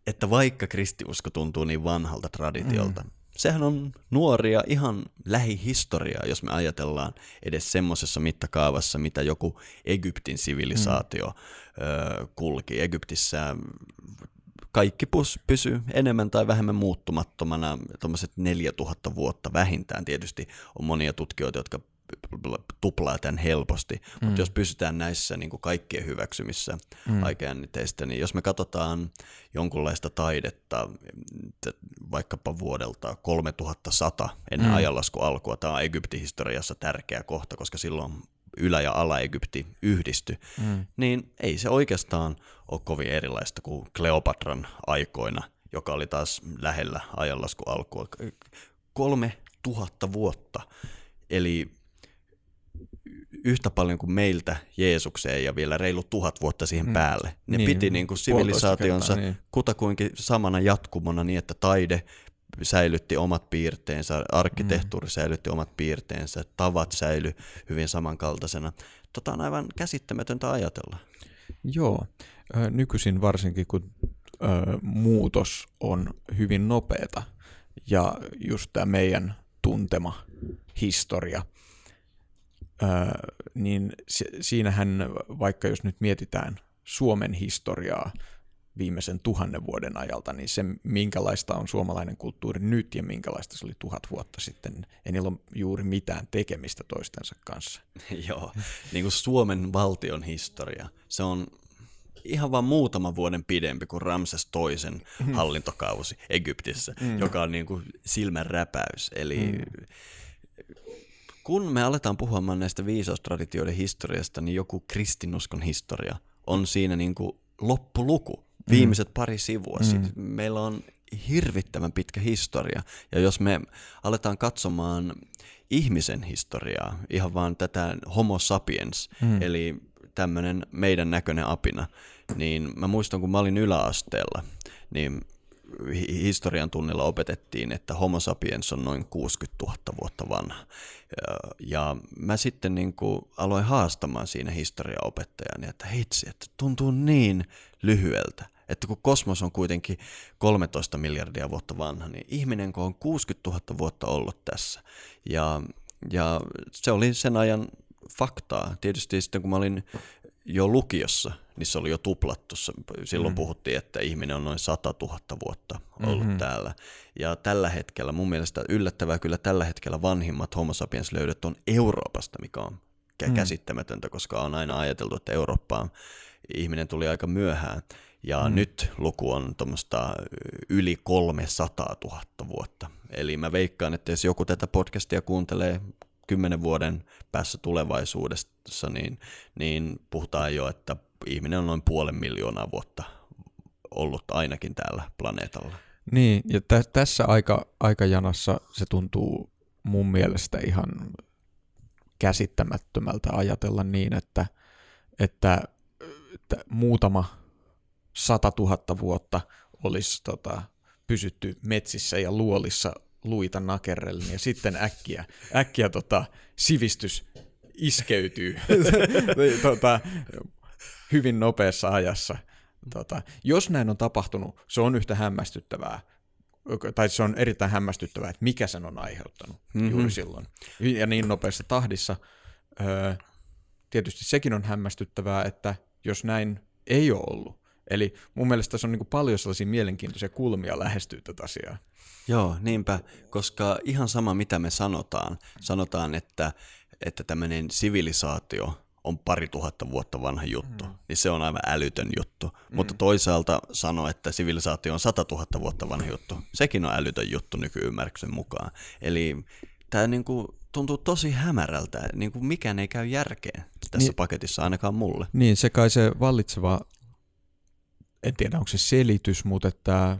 Että vaikka kristiusko tuntuu niin vanhalta traditiolta, mm sehän on nuoria ihan lähihistoriaa, jos me ajatellaan edes semmoisessa mittakaavassa, mitä joku Egyptin sivilisaatio mm. ö, kulki. Egyptissä kaikki pysyy enemmän tai vähemmän muuttumattomana tuommoiset 4000 vuotta vähintään. Tietysti on monia tutkijoita, jotka tuplaa tämän helposti, mm. mutta jos pysytään näissä niin kuin kaikkien hyväksymissä mm. aikajänniteistä, niin jos me katsotaan jonkunlaista taidetta vaikkapa vuodelta 3100 ennen mm. ajanlasku alkua, tämä on Egyptin historiassa tärkeä kohta, koska silloin Ylä- ja Ala-Egypti yhdisty, mm. niin ei se oikeastaan ole kovin erilaista kuin Kleopatran aikoina, joka oli taas lähellä ajanlasku alkua. Kolme tuhatta vuotta. Eli yhtä paljon kuin meiltä Jeesukseen ja vielä reilu tuhat vuotta siihen mm. päälle. Ne niin, piti niin kuin sivilisaationsa kertaa, niin. kutakuinkin samana jatkumona niin, että taide säilytti omat piirteensä, arkkitehtuuri mm. säilytti omat piirteensä, tavat säily hyvin samankaltaisena. Tota on aivan käsittämätöntä ajatella. Joo, nykyisin varsinkin kun ö, muutos on hyvin nopeata ja just tämä meidän tuntema historia – niin siinähän vaikka jos nyt mietitään Suomen historiaa viimeisen tuhannen vuoden ajalta, niin se minkälaista on suomalainen kulttuuri nyt ja minkälaista se oli tuhat vuotta sitten, ei niillä ole juuri mitään tekemistä toistensa kanssa. [LAUGHS] Joo, niin kuin Suomen valtion historia, se on ihan vain muutaman vuoden pidempi kuin Ramses toisen mm. hallintokausi Egyptissä, mm. joka on niin kuin silmän räpäys. Eli mm kun me aletaan puhumaan näistä viisaustraditioiden historiasta, niin joku kristinuskon historia on siinä niin kuin loppuluku, viimeiset mm. pari sivua. Mm. Meillä on hirvittävän pitkä historia, ja jos me aletaan katsomaan ihmisen historiaa, ihan vaan tätä homo sapiens, mm. eli tämmöinen meidän näköinen apina, niin mä muistan, kun mä olin yläasteella, niin historian tunnilla opetettiin, että homo sapiens on noin 60 000 vuotta vanha. Ja mä sitten niin kuin aloin haastamaan siinä historiaopettajani, että hitsi, että tuntuu niin lyhyeltä, että kun kosmos on kuitenkin 13 miljardia vuotta vanha, niin ihminen kun on 60 000 vuotta ollut tässä. Ja, ja se oli sen ajan faktaa. Tietysti sitten kun mä olin jo lukiossa, niin se oli jo tuplattu. Silloin mm. puhuttiin, että ihminen on noin 100 000 vuotta ollut mm-hmm. täällä. Ja tällä hetkellä, mun mielestä yllättävää kyllä tällä hetkellä vanhimmat homo sapiens löydöt on Euroopasta, mikä on mm. käsittämätöntä, koska on aina ajateltu, että Eurooppaan ihminen tuli aika myöhään. Ja mm. nyt luku on tuommoista yli 300 000 vuotta. Eli mä veikkaan, että jos joku tätä podcastia kuuntelee kymmenen vuoden päässä tulevaisuudessa, niin, niin puhutaan jo, että ihminen on noin puolen miljoonaa vuotta ollut ainakin täällä planeetalla. Niin, ja tä- tässä aika, aikajanassa se tuntuu mun mielestä ihan käsittämättömältä ajatella niin, että, että, että muutama sata tuhatta vuotta olisi tota, pysytty metsissä ja luolissa luita nakerrellen ja sitten äkkiä, äkkiä tota, sivistys iskeytyy [LAUGHS] tota, hyvin nopeassa ajassa. Tota, jos näin on tapahtunut, se on yhtä hämmästyttävää, tai se on erittäin hämmästyttävää, että mikä sen on aiheuttanut mm-hmm. juuri silloin. Ja niin nopeassa tahdissa. Öö, tietysti sekin on hämmästyttävää, että jos näin ei ole ollut. Eli mun mielestä tässä on niin paljon sellaisia mielenkiintoisia kulmia lähestyä tätä asiaa. Joo, niinpä, koska ihan sama mitä me sanotaan, sanotaan, että, että tämmöinen sivilisaatio on pari tuhatta vuotta vanha juttu, mm. niin se on aivan älytön juttu. Mm. Mutta toisaalta sano, että sivilisaatio on sata tuhatta vuotta vanha juttu, sekin on älytön juttu nykyymmärryksen mukaan. Eli tämä niinku tuntuu tosi hämärältä, niinku mikään ei käy järkeen tässä niin, paketissa ainakaan mulle. Niin, se kai se vallitseva, en tiedä onko se selitys, mutta että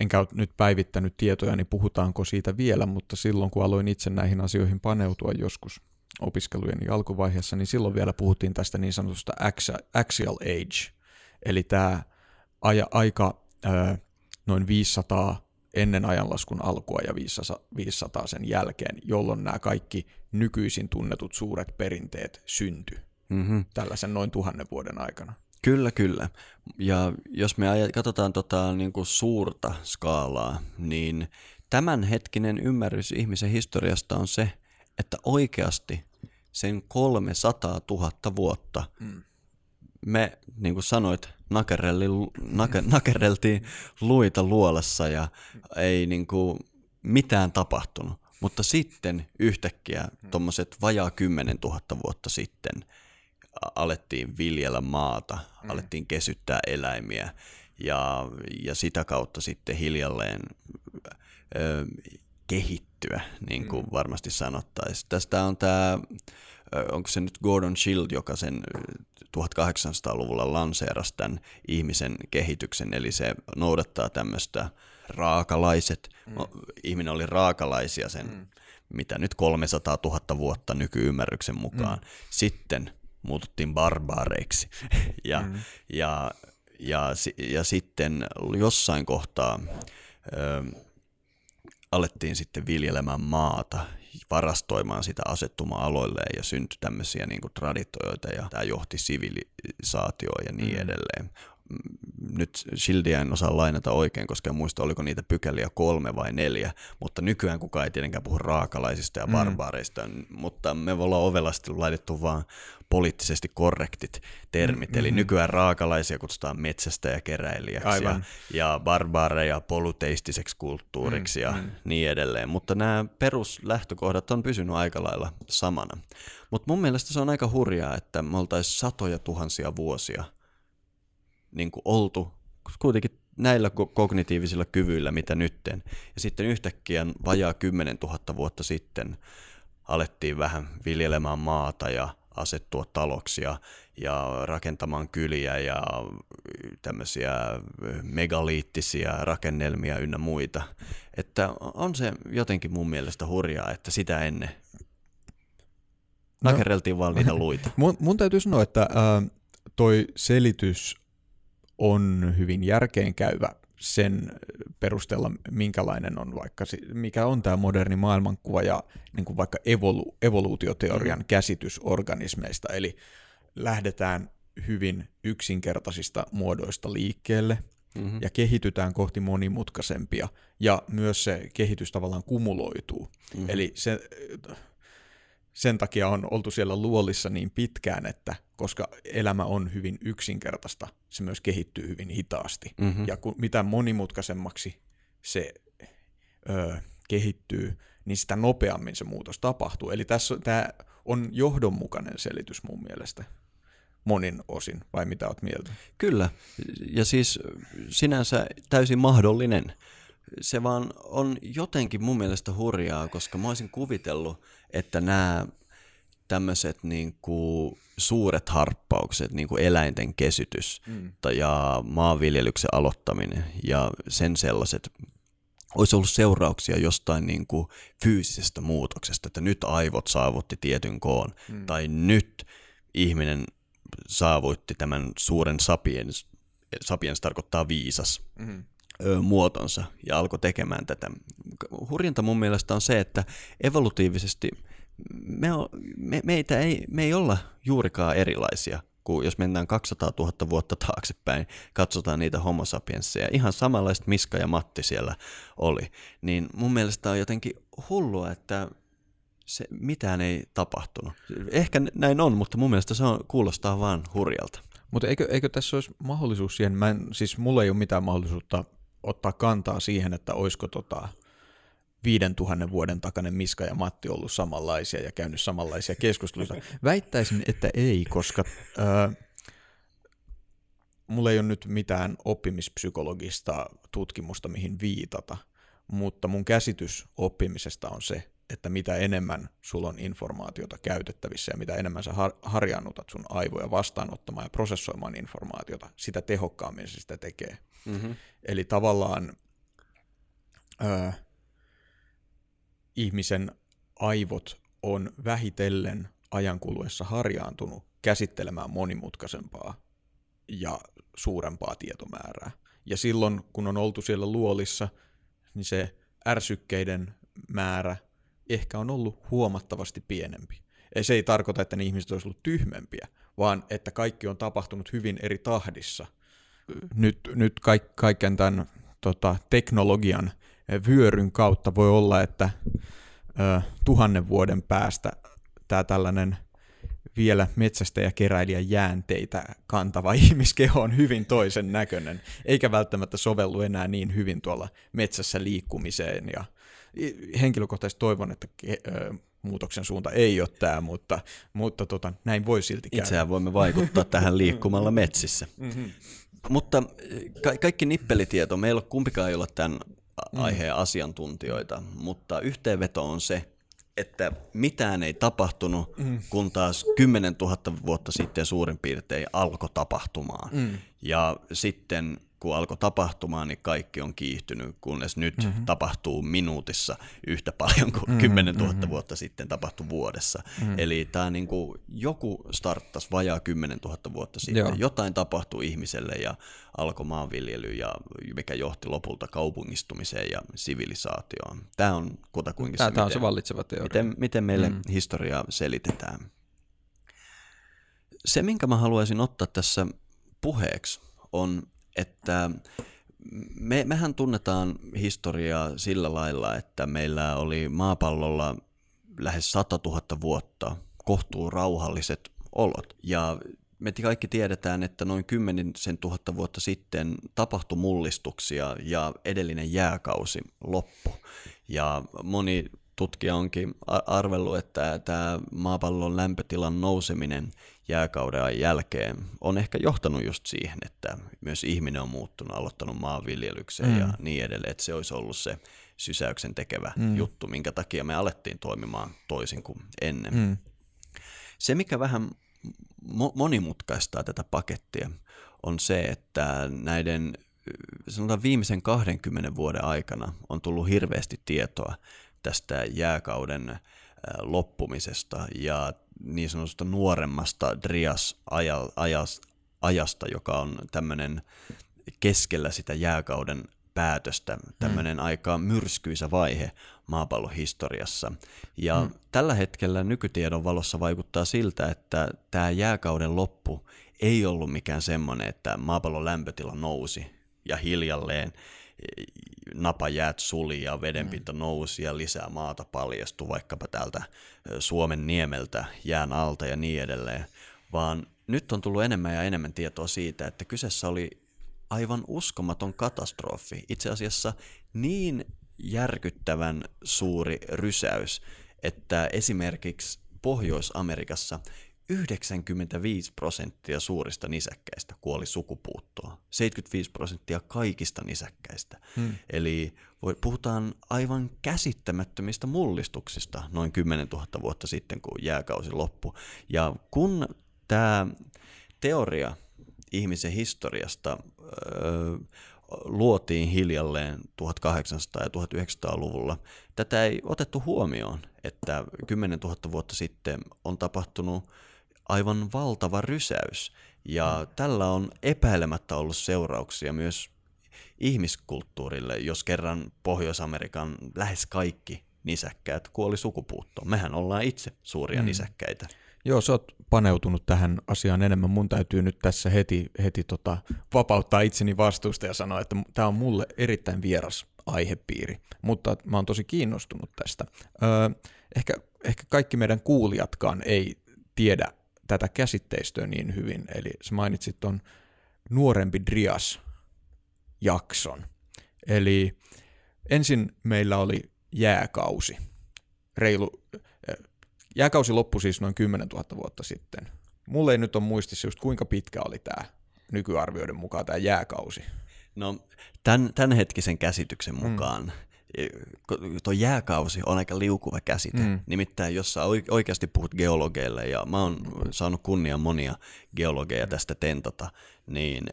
enkä ole nyt päivittänyt tietoja, niin puhutaanko siitä vielä, mutta silloin kun aloin itse näihin asioihin paneutua joskus opiskelujen alkuvaiheessa, niin silloin vielä puhuttiin tästä niin sanotusta axial age, eli tämä aja, aika noin 500 ennen ajanlaskun alkua ja 500, 500 sen jälkeen, jolloin nämä kaikki nykyisin tunnetut suuret perinteet synty mm-hmm. tällaisen noin tuhannen vuoden aikana. Kyllä, kyllä. Ja jos me katsotaan tota, niin kuin suurta skaalaa, niin tämänhetkinen ymmärrys ihmisen historiasta on se, että oikeasti sen 300 000 vuotta mm. me, niin kuin sanoit, nake, nakereltiin luita luolassa ja ei niin kuin mitään tapahtunut. Mutta sitten yhtäkkiä tuommoiset vajaa 10 000 vuotta sitten – alettiin viljellä maata, mm. alettiin kesyttää eläimiä ja, ja sitä kautta sitten hiljalleen ö, kehittyä, niin kuin mm. varmasti sanottaisiin. Tästä on tämä, onko se nyt Gordon Shield, joka sen 1800-luvulla lanseerasi tämän ihmisen kehityksen, eli se noudattaa tämmöistä raakalaiset, mm. ihminen oli raakalaisia sen, mm. mitä nyt 300 000 vuotta nykyymmärryksen mukaan. Mm. Sitten muututtiin barbaareiksi. [LAUGHS] ja, mm. ja, ja, ja sitten jossain kohtaa ö, alettiin sitten viljelemään maata, varastoimaan sitä asettuma-aloilleen ja syntyi tämmöisiä niin traditioita ja tämä johti sivilisaatioon ja niin mm. edelleen nyt Shieldia en osaa lainata oikein, koska en muista, oliko niitä pykäliä kolme vai neljä, mutta nykyään kukaan ei tietenkään puhu raakalaisista ja mm. barbaareista, mm. mutta me ollaan ovelasti laitettu vaan poliittisesti korrektit termit, mm-hmm. eli nykyään raakalaisia kutsutaan metsästä ja keräilijäksi Aivan. ja, ja barbaareja poluteistiseksi kulttuuriksi mm, ja mm. niin edelleen, mutta nämä peruslähtökohdat on pysynyt aika lailla samana. Mutta mun mielestä se on aika hurjaa, että me oltaisiin satoja tuhansia vuosia – niin kuin oltu kuitenkin näillä kognitiivisilla kyvyillä, mitä nytten. Ja sitten yhtäkkiä vajaa 10 000 vuotta sitten alettiin vähän viljelemään maata ja asettua taloksia ja rakentamaan kyliä ja tämmöisiä megaliittisia rakennelmia ynnä muita. Että on se jotenkin mun mielestä hurjaa, että sitä ennen nakerreltiin vaan niitä luita. [LAUGHS] Mun, mun täytyy sanoa, että äh, toi selitys on hyvin järkeenkäyvä sen perusteella, minkälainen on vaikka, mikä on tämä moderni maailmankuva ja niin kuin vaikka evolu, evoluutioteorian mm. käsitys organismeista. Eli lähdetään hyvin yksinkertaisista muodoista liikkeelle mm-hmm. ja kehitytään kohti monimutkaisempia ja myös se kehitys tavallaan kumuloituu. Mm-hmm. Eli se, sen takia on oltu siellä luolissa niin pitkään, että koska elämä on hyvin yksinkertaista, se myös kehittyy hyvin hitaasti. Mm-hmm. Ja kun, mitä monimutkaisemmaksi se ö, kehittyy, niin sitä nopeammin se muutos tapahtuu. Eli tässä tämä on johdonmukainen selitys mun mielestä monin osin, vai mitä oot mieltä? Kyllä, ja siis sinänsä täysin mahdollinen. Se vaan on jotenkin mun mielestä hurjaa, koska mä olisin kuvitellut, että nämä tämmöiset niin kuin suuret harppaukset, niin kuin eläinten kesytys mm. ja maanviljelyksen aloittaminen ja sen sellaiset olisi ollut seurauksia jostain niin kuin fyysisestä muutoksesta, että nyt aivot saavutti tietyn koon, mm. tai nyt ihminen saavutti tämän suuren sapiens, sapiens tarkoittaa viisas, mm. Muotonsa ja alkoi tekemään tätä. Hurjinta mun mielestä on se, että evolutiivisesti me, me, meitä ei, me ei olla juurikaan erilaisia kuin jos mennään 200 000 vuotta taaksepäin, katsotaan niitä homo sapiensseja, ihan samanlaista Miska ja Matti siellä oli, niin mun mielestä on jotenkin hullua, että se, mitään ei tapahtunut. Ehkä näin on, mutta mun mielestä se on, kuulostaa vaan hurjalta. Mutta eikö, eikö tässä olisi mahdollisuus siihen, mä en, siis mulla ei ole mitään mahdollisuutta ottaa kantaa siihen, että olisiko tota, 5000 vuoden takainen Miska ja Matti ollut samanlaisia ja käynyt samanlaisia keskusteluita. Väittäisin, että ei, koska äh, mulla ei ole nyt mitään oppimispsykologista tutkimusta, mihin viitata, mutta mun käsitys oppimisesta on se, että mitä enemmän sulla on informaatiota käytettävissä ja mitä enemmän sä har- harjaannutat sun aivoja vastaanottamaan ja prosessoimaan informaatiota, sitä tehokkaammin se sitä tekee. Mm-hmm. Eli tavallaan ö, ihmisen aivot on vähitellen ajan kuluessa harjaantunut käsittelemään monimutkaisempaa ja suurempaa tietomäärää. Ja silloin, kun on oltu siellä luolissa, niin se ärsykkeiden määrä ehkä on ollut huomattavasti pienempi. Ja se ei tarkoita, että ne ihmiset olisivat ollut tyhmempiä, vaan että kaikki on tapahtunut hyvin eri tahdissa. Nyt, nyt kaik, kaiken tämän tota, teknologian vyöryn kautta voi olla, että ö, tuhannen vuoden päästä tämä tällainen vielä metsästä ja keräilijä jäänteitä kantava [LAUGHS] ihmiskeho on hyvin toisen näköinen, eikä välttämättä sovellu enää niin hyvin tuolla metsässä liikkumiseen ja henkilökohtaisesti toivon, että muutoksen suunta ei ole tämä, mutta, mutta tota, näin voi silti käydä. Itseään voimme vaikuttaa tähän [LAUGHS] liikkumalla metsissä. Mm-hmm. Mutta ka- kaikki nippelitieto, meillä kumpikaan ei ole tämän mm. aiheen asiantuntijoita, mutta yhteenveto on se, että mitään ei tapahtunut, mm. kun taas 10 000 vuotta sitten suurin piirtein alkoi tapahtumaan. Mm. Ja sitten kun alkoi tapahtumaan, niin kaikki on kiihtynyt, kunnes nyt mm-hmm. tapahtuu minuutissa yhtä paljon kuin mm-hmm. 10 000 mm-hmm. vuotta sitten tapahtui vuodessa. Mm-hmm. Eli tämä niin kuin, joku starttasi vajaa 10 000 vuotta sitten. Joo. Jotain tapahtui ihmiselle ja alkoi maanviljely, ja mikä johti lopulta kaupungistumiseen ja sivilisaatioon. Tämä on kutakuinkin tämä, se, tämä on se vallitseva teoria. Miten, miten meille mm. historiaa selitetään. Se, minkä mä haluaisin ottaa tässä puheeksi, on että me, mehän tunnetaan historiaa sillä lailla, että meillä oli maapallolla lähes 100 000 vuotta kohtuu rauhalliset olot. Ja me kaikki tiedetään, että noin 10 tuhatta vuotta sitten tapahtui mullistuksia ja edellinen jääkausi loppu. Ja moni tutkija onkin arvellut, että tämä maapallon lämpötilan nouseminen jääkauden jälkeen on ehkä johtanut just siihen, että myös ihminen on muuttunut, aloittanut maanviljelykseen mm. ja niin edelleen, että se olisi ollut se sysäyksen tekevä mm. juttu, minkä takia me alettiin toimimaan toisin kuin ennen. Mm. Se, mikä vähän monimutkaistaa tätä pakettia, on se, että näiden sanotaan viimeisen 20 vuoden aikana on tullut hirveästi tietoa tästä jääkauden loppumisesta ja niin sanotusta nuoremmasta Drias-ajasta, joka on tämmöinen keskellä sitä jääkauden päätöstä, tämmöinen mm. aika myrskyisä vaihe maapallon historiassa. Ja mm. tällä hetkellä nykytiedon valossa vaikuttaa siltä, että tämä jääkauden loppu ei ollut mikään semmoinen, että maapallon lämpötila nousi ja hiljalleen napajäät suli ja vedenpinta mm. nousi ja lisää maata paljastui vaikkapa täältä Suomen niemeltä jään alta ja niin edelleen, vaan nyt on tullut enemmän ja enemmän tietoa siitä, että kyseessä oli aivan uskomaton katastrofi. Itse asiassa niin järkyttävän suuri rysäys, että esimerkiksi Pohjois-Amerikassa 95 prosenttia suurista nisäkkäistä kuoli sukupuuttoon. 75 prosenttia kaikista nisäkkäistä. Hmm. Eli puhutaan aivan käsittämättömistä mullistuksista noin 10 000 vuotta sitten, kun jääkausi loppui. Ja kun tämä teoria ihmisen historiasta öö, luotiin hiljalleen 1800- ja 1900-luvulla, tätä ei otettu huomioon, että 10 000 vuotta sitten on tapahtunut aivan valtava rysäys. Ja tällä on epäilemättä ollut seurauksia myös ihmiskulttuurille, jos kerran Pohjois-Amerikan lähes kaikki nisäkkäät kuoli sukupuuttoon. Mehän ollaan itse suuria mm. nisäkkäitä. Joo, sä oot paneutunut tähän asiaan enemmän. Mun täytyy nyt tässä heti, heti tota, vapauttaa itseni vastuusta ja sanoa, että tämä on mulle erittäin vieras aihepiiri, mutta mä oon tosi kiinnostunut tästä. Öö, ehkä, ehkä kaikki meidän kuulijatkaan ei tiedä tätä käsitteistöä niin hyvin, eli sä mainitsit ton nuorempi Drias jakson. Eli ensin meillä oli jääkausi, reilu Jääkausi loppui siis noin 10 000 vuotta sitten. Mulle ei nyt ole muistissa just kuinka pitkä oli tämä nykyarvioiden mukaan tämä jääkausi. No tämän, tämänhetkisen käsityksen mm. mukaan mm. Tuo jääkausi on aika liukuva käsite. Mm. Nimittäin jos sä oikeasti puhut geologeille, ja mä oon saanut kunnia monia geologeja tästä tentata, niin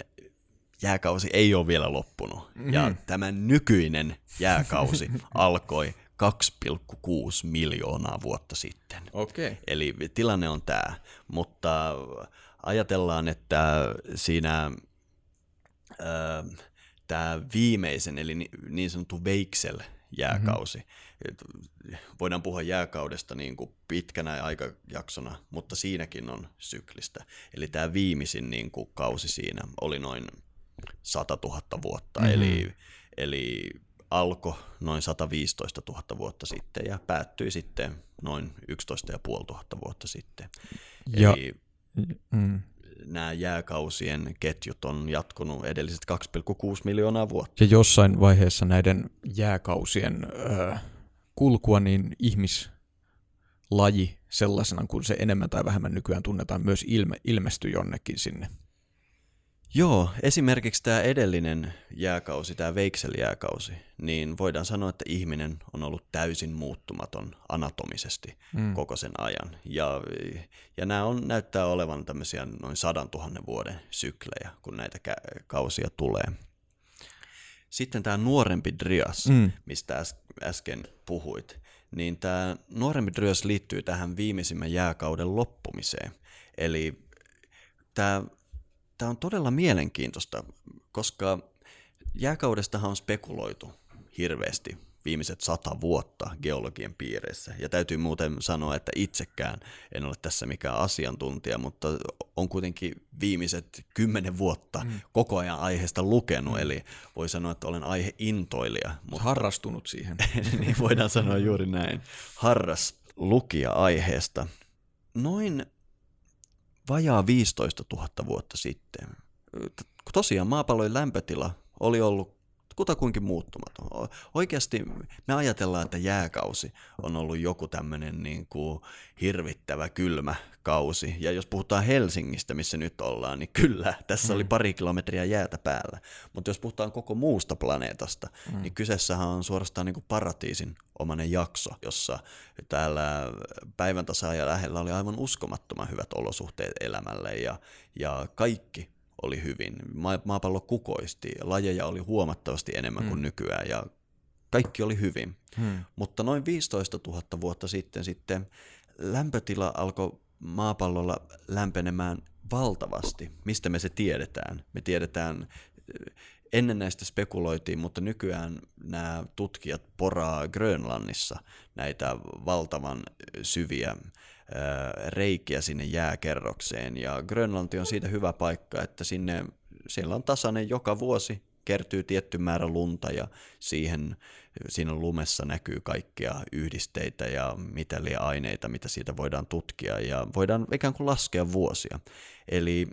jääkausi ei ole vielä loppunut. Mm. Ja tämä nykyinen jääkausi [LAUGHS] alkoi 2,6 miljoonaa vuotta sitten. Okay. Eli tilanne on tämä, mutta ajatellaan, että siinä äh, tämä viimeisen, eli niin sanottu Veiksel-jääkausi, mm-hmm. voidaan puhua jääkaudesta niin kuin pitkänä aikajaksona, mutta siinäkin on syklistä. Eli tämä viimeisin niin kuin kausi siinä oli noin 100 000 vuotta, mm-hmm. eli, eli alkoi noin 115 000 vuotta sitten ja päättyi sitten noin 11 500 vuotta sitten. Ja, Eli mm. Nämä jääkausien ketjut on jatkunut edelliset 2,6 miljoonaa vuotta. Ja jossain vaiheessa näiden jääkausien äh, kulkua niin ihmislaji sellaisena kuin se enemmän tai vähemmän nykyään tunnetaan myös ilme, ilmestyi jonnekin sinne Joo, esimerkiksi tämä edellinen jääkausi, tämä Veiksel-jääkausi, niin voidaan sanoa, että ihminen on ollut täysin muuttumaton anatomisesti mm. koko sen ajan. Ja, ja nämä on, näyttää olevan tämmöisiä noin sadan tuhannen vuoden syklejä, kun näitä kausia tulee. Sitten tämä nuorempi Drias, mm. mistä äs, äsken puhuit, niin tämä nuorempi Drias liittyy tähän viimeisimmän jääkauden loppumiseen. Eli tämä tämä on todella mielenkiintoista, koska jääkaudestahan on spekuloitu hirveästi viimeiset sata vuotta geologian piireissä. Ja täytyy muuten sanoa, että itsekään en ole tässä mikään asiantuntija, mutta on kuitenkin viimeiset kymmenen vuotta mm. koko ajan aiheesta lukenut, mm. eli voi sanoa, että olen aiheintoilija. Mutta... Harrastunut siihen. [LAUGHS] niin voidaan sanoa juuri näin. Harras lukija aiheesta. Noin vajaa 15 000 vuotta sitten. Tosiaan maapallon lämpötila oli ollut kutakuinkin muuttumaton. Oikeasti me ajatellaan, että jääkausi on ollut joku tämmöinen niin kuin hirvittävä kylmä kausi. Ja jos puhutaan Helsingistä, missä nyt ollaan, niin kyllä, tässä oli mm. pari kilometriä jäätä päällä. Mutta jos puhutaan koko muusta planeetasta, mm. niin kyseessähän on suorastaan niin kuin paratiisin omanen jakso, jossa täällä päivän tasa lähellä oli aivan uskomattoman hyvät olosuhteet elämälle ja, ja kaikki oli hyvin. Maapallo kukoisti, lajeja oli huomattavasti enemmän hmm. kuin nykyään ja kaikki oli hyvin. Hmm. Mutta noin 15 000 vuotta sitten sitten lämpötila alkoi maapallolla lämpenemään valtavasti. Mistä me se tiedetään? Me tiedetään, ennen näistä spekuloitiin, mutta nykyään nämä tutkijat poraa Grönlannissa näitä valtavan syviä reikiä sinne jääkerrokseen. Ja Grönlanti on siitä hyvä paikka, että sinne siellä on tasainen joka vuosi kertyy tietty määrä lunta ja siihen, siinä lumessa näkyy kaikkia yhdisteitä ja mitäliä aineita, mitä siitä voidaan tutkia ja voidaan ikään kuin laskea vuosia. Eli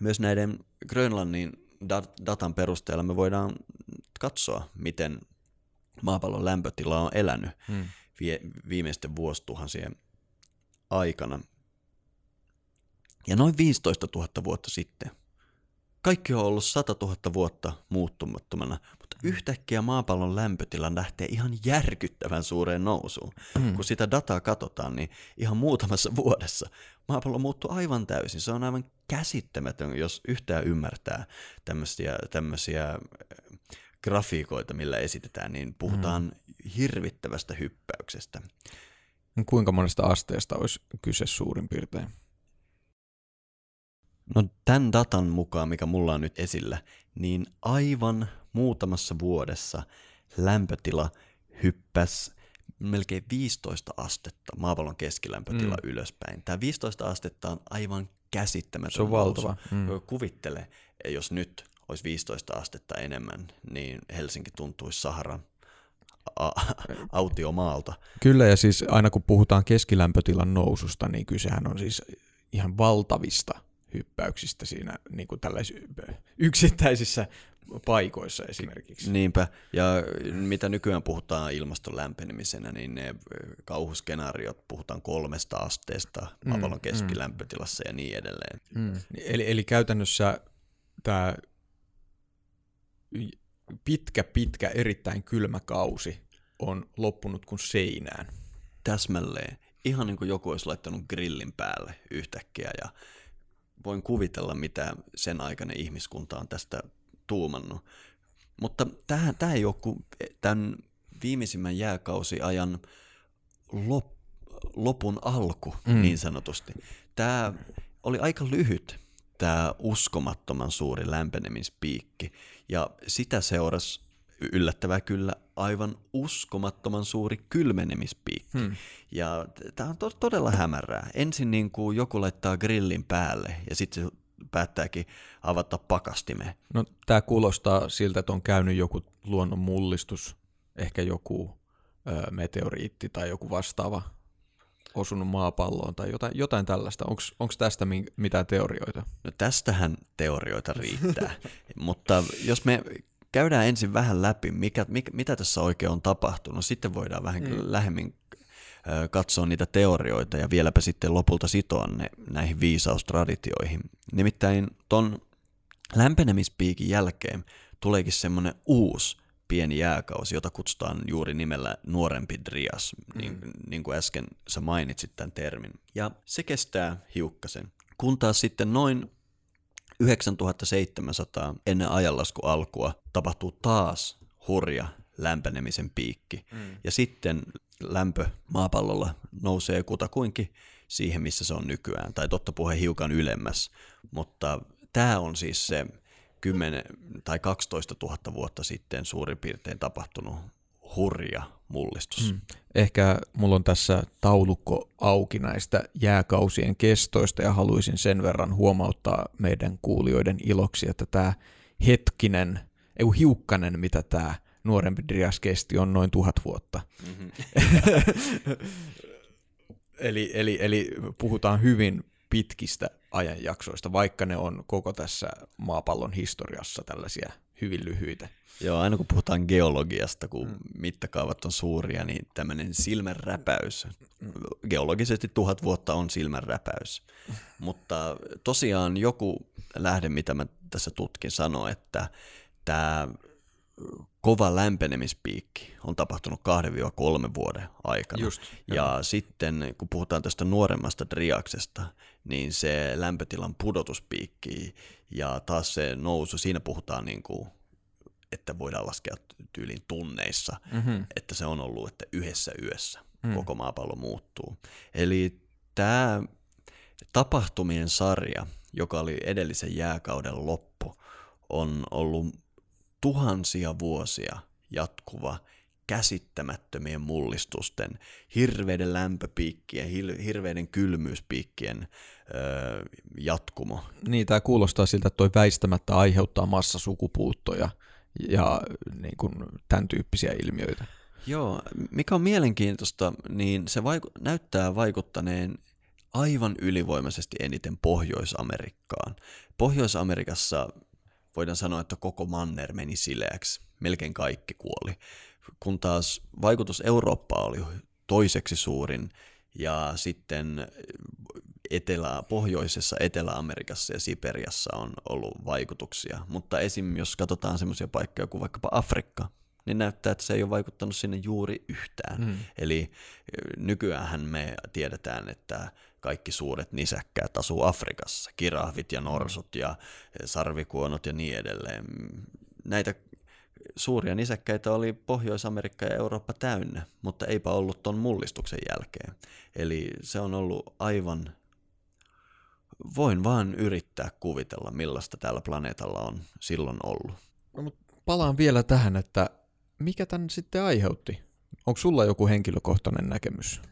myös näiden Grönlannin datan perusteella me voidaan katsoa, miten maapallon lämpötila on elänyt hmm. viimeisten vuosituhansien aikana. Ja noin 15 000 vuotta sitten – kaikki on ollut 100 000 vuotta muuttumattomana, mutta yhtäkkiä maapallon lämpötila lähtee ihan järkyttävän suureen nousuun. Mm. Kun sitä dataa katsotaan, niin ihan muutamassa [LAUGHS] vuodessa maapallo muuttuu aivan täysin. Se on aivan käsittämätön, jos yhtään ymmärtää tämmöisiä, tämmöisiä äh, grafiikoita, millä esitetään, niin puhutaan mm. hirvittävästä hyppäyksestä. Kuinka monesta asteesta olisi kyse suurin piirtein? No tämän datan mukaan, mikä mulla on nyt esillä, niin aivan muutamassa vuodessa lämpötila hyppäsi melkein 15 astetta, maapallon keskilämpötila mm. ylöspäin. Tämä 15 astetta on aivan käsittämätön Se on valtava. Mm. Kuvittele, jos nyt olisi 15 astetta enemmän, niin Helsinki tuntuisi Saharan autiomaalta. Kyllä, ja siis aina kun puhutaan keskilämpötilan noususta, niin kysehän on siis ihan valtavista hyppäyksistä siinä niin kuin yksittäisissä paikoissa esimerkiksi. Niinpä, ja mitä nykyään puhutaan ilmaston lämpenemisenä, niin ne kauhuskenaariot puhutaan kolmesta asteesta mm, maapallon mm. keskilämpötilassa mm. ja niin edelleen. Mm. Eli, eli käytännössä tämä pitkä, pitkä, erittäin kylmä kausi on loppunut kuin seinään. Täsmälleen. Ihan niin kuin joku olisi laittanut grillin päälle yhtäkkiä ja voin kuvitella, mitä sen aikainen ihmiskunta on tästä tuumannut. Mutta tämä, tämä ei ole kuin tämän viimeisimmän jääkausiajan lop, lopun alku, mm. niin sanotusti. Tämä oli aika lyhyt, tämä uskomattoman suuri lämpenemispiikki, ja sitä seurasi yllättävää kyllä aivan uskomattoman suuri kylmenemispiikki. Hmm. Ja tämä on to- todella hämärää. Ensin niin kuin joku laittaa grillin päälle ja sitten se päättääkin avata pakastime. No tämä kuulostaa siltä, että on käynyt joku luonnon mullistus, ehkä joku ö, meteoriitti tai joku vastaava osunut maapalloon tai jotain, jotain tällaista. Onko tästä mitään teorioita? No tästähän teorioita riittää, [LAUGHS] mutta jos me käydään ensin vähän läpi, mikä, mikä, mitä tässä oikein on tapahtunut. Sitten voidaan vähän mm. lähemmin katsoa niitä teorioita ja vieläpä sitten lopulta sitoa ne näihin viisaustraditioihin. Nimittäin ton lämpenemispiikin jälkeen tuleekin semmoinen uusi pieni jääkausi, jota kutsutaan juuri nimellä nuorempi Drias, mm. niin, niin kuin äsken sä mainitsit tämän termin. Ja se kestää hiukkasen. Kun taas sitten noin 9700 ennen ajanlasku alkua tapahtuu taas hurja lämpenemisen piikki. Mm. Ja sitten lämpö maapallolla nousee kutakuinkin siihen, missä se on nykyään, tai totta puhe hiukan ylemmäs. Mutta tämä on siis se 10 tai 12 000 vuotta sitten suurin piirtein tapahtunut hurja mullistus. Mm. Ehkä mulla on tässä taulukko auki näistä jääkausien kestoista ja haluaisin sen verran huomauttaa meidän kuulijoiden iloksi, että tämä hetkinen, ei hiukkanen, mitä tämä nuorempi Drias kesti, on noin tuhat vuotta. Mm-hmm. [LAUGHS] [LAUGHS] eli, eli, eli puhutaan hyvin pitkistä ajanjaksoista, vaikka ne on koko tässä maapallon historiassa tällaisia hyvin lyhyitä. Joo, aina kun puhutaan geologiasta, kun mm. mittakaavat on suuria, niin tämmöinen silmänräpäys. Mm. Geologisesti tuhat vuotta on silmänräpäys. Mm. Mutta tosiaan joku lähde, mitä mä tässä tutkin, sanoi, että tämä kova lämpenemispiikki on tapahtunut 2-3 vuoden aikana. Just, ja joo. sitten kun puhutaan tästä nuoremmasta driaksesta, niin se lämpötilan pudotuspiikki ja taas se nousu, siinä puhutaan niin kuin että voidaan laskea tyylin tunneissa, mm-hmm. että se on ollut, että yhdessä yössä mm. koko maapallo muuttuu. Eli tämä tapahtumien sarja, joka oli edellisen jääkauden loppu, on ollut tuhansia vuosia jatkuva käsittämättömien mullistusten, hirveiden lämpöpiikkien, hirveiden kylmyyspiikkien öö, jatkumo. Niin, tämä kuulostaa siltä, että toi väistämättä aiheuttaa massasukupuuttoja ja niin kuin, tämän tyyppisiä ilmiöitä. Joo, mikä on mielenkiintoista, niin se vaiku- näyttää vaikuttaneen aivan ylivoimaisesti eniten Pohjois-Amerikkaan. Pohjois-Amerikassa voidaan sanoa, että koko manner meni sileäksi. Melkein kaikki kuoli. Kun taas vaikutus Eurooppaan oli toiseksi suurin ja sitten etelä, pohjoisessa Etelä-Amerikassa ja Siperiassa on ollut vaikutuksia. Mutta esim. jos katsotaan semmoisia paikkoja kuin vaikkapa Afrikka, niin näyttää, että se ei ole vaikuttanut sinne juuri yhtään. Mm. Eli nykyään me tiedetään, että kaikki suuret nisäkkäät asuu Afrikassa, kirahvit ja norsut ja sarvikuonot ja niin edelleen. Näitä suuria nisäkkäitä oli Pohjois-Amerikka ja Eurooppa täynnä, mutta eipä ollut ton mullistuksen jälkeen. Eli se on ollut aivan, voin vaan yrittää kuvitella, millaista tällä planeetalla on silloin ollut. No, mutta palaan vielä tähän, että mikä tämän sitten aiheutti? Onko sulla joku henkilökohtainen näkemys?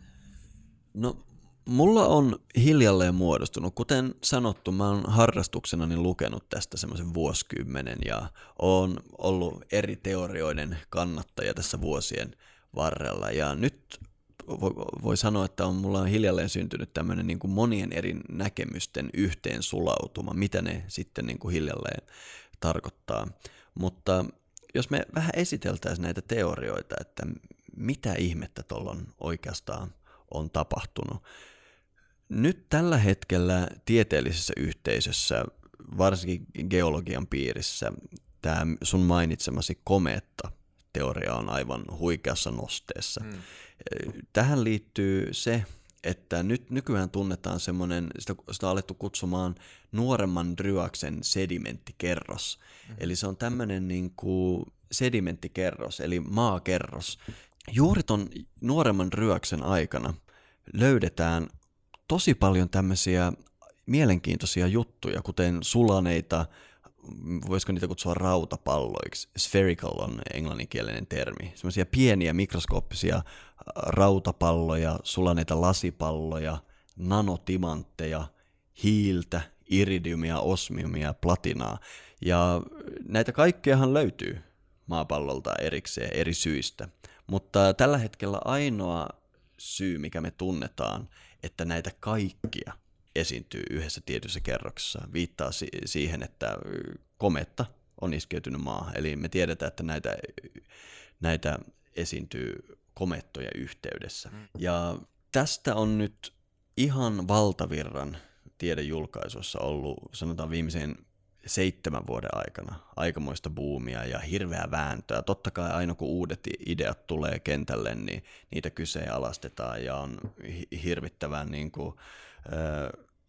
No Mulla on hiljalleen muodostunut, kuten sanottu, mä oon harrastuksenani lukenut tästä semmoisen vuosikymmenen ja oon ollut eri teorioiden kannattaja tässä vuosien varrella. Ja nyt voi, voi sanoa, että on, mulla on hiljalleen syntynyt tämmöinen niin kuin monien eri näkemysten yhteen sulautuma, mitä ne sitten niin kuin hiljalleen tarkoittaa. Mutta jos me vähän esiteltäisiin näitä teorioita, että mitä ihmettä tuolla on oikeastaan on tapahtunut, nyt tällä hetkellä tieteellisessä yhteisössä, varsinkin geologian piirissä, tämä sun mainitsemasi kometta teoria on aivan huikeassa nosteessa. Hmm. Tähän liittyy se, että nyt nykyään tunnetaan semmoinen, sitä, sitä on alettu kutsumaan nuoremman ryöksen sedimenttikerros. Hmm. Eli se on tämmöinen niin kuin sedimenttikerros, eli maakerros. Juuri ton nuoremman ryöksen aikana löydetään tosi paljon tämmöisiä mielenkiintoisia juttuja, kuten sulaneita, voisiko niitä kutsua rautapalloiksi, spherical on englanninkielinen termi, semmoisia pieniä mikroskooppisia rautapalloja, sulaneita lasipalloja, nanotimantteja, hiiltä, iridiumia, osmiumia, platinaa. Ja näitä kaikkeahan löytyy maapallolta erikseen eri syistä. Mutta tällä hetkellä ainoa syy, mikä me tunnetaan, että näitä kaikkia esiintyy yhdessä tietyssä kerroksessa, viittaa si- siihen, että kometta on iskeytynyt maahan. Eli me tiedetään, että näitä, näitä esiintyy komettoja yhteydessä. Mm. Ja tästä on nyt ihan valtavirran tiedejulkaisuissa ollut, sanotaan viimeisen seitsemän vuoden aikana aikamoista buumia ja hirveää vääntöä. Totta kai aina kun uudet ideat tulee kentälle, niin niitä kyseenalaistetaan ja on hirvittävän niin kuin,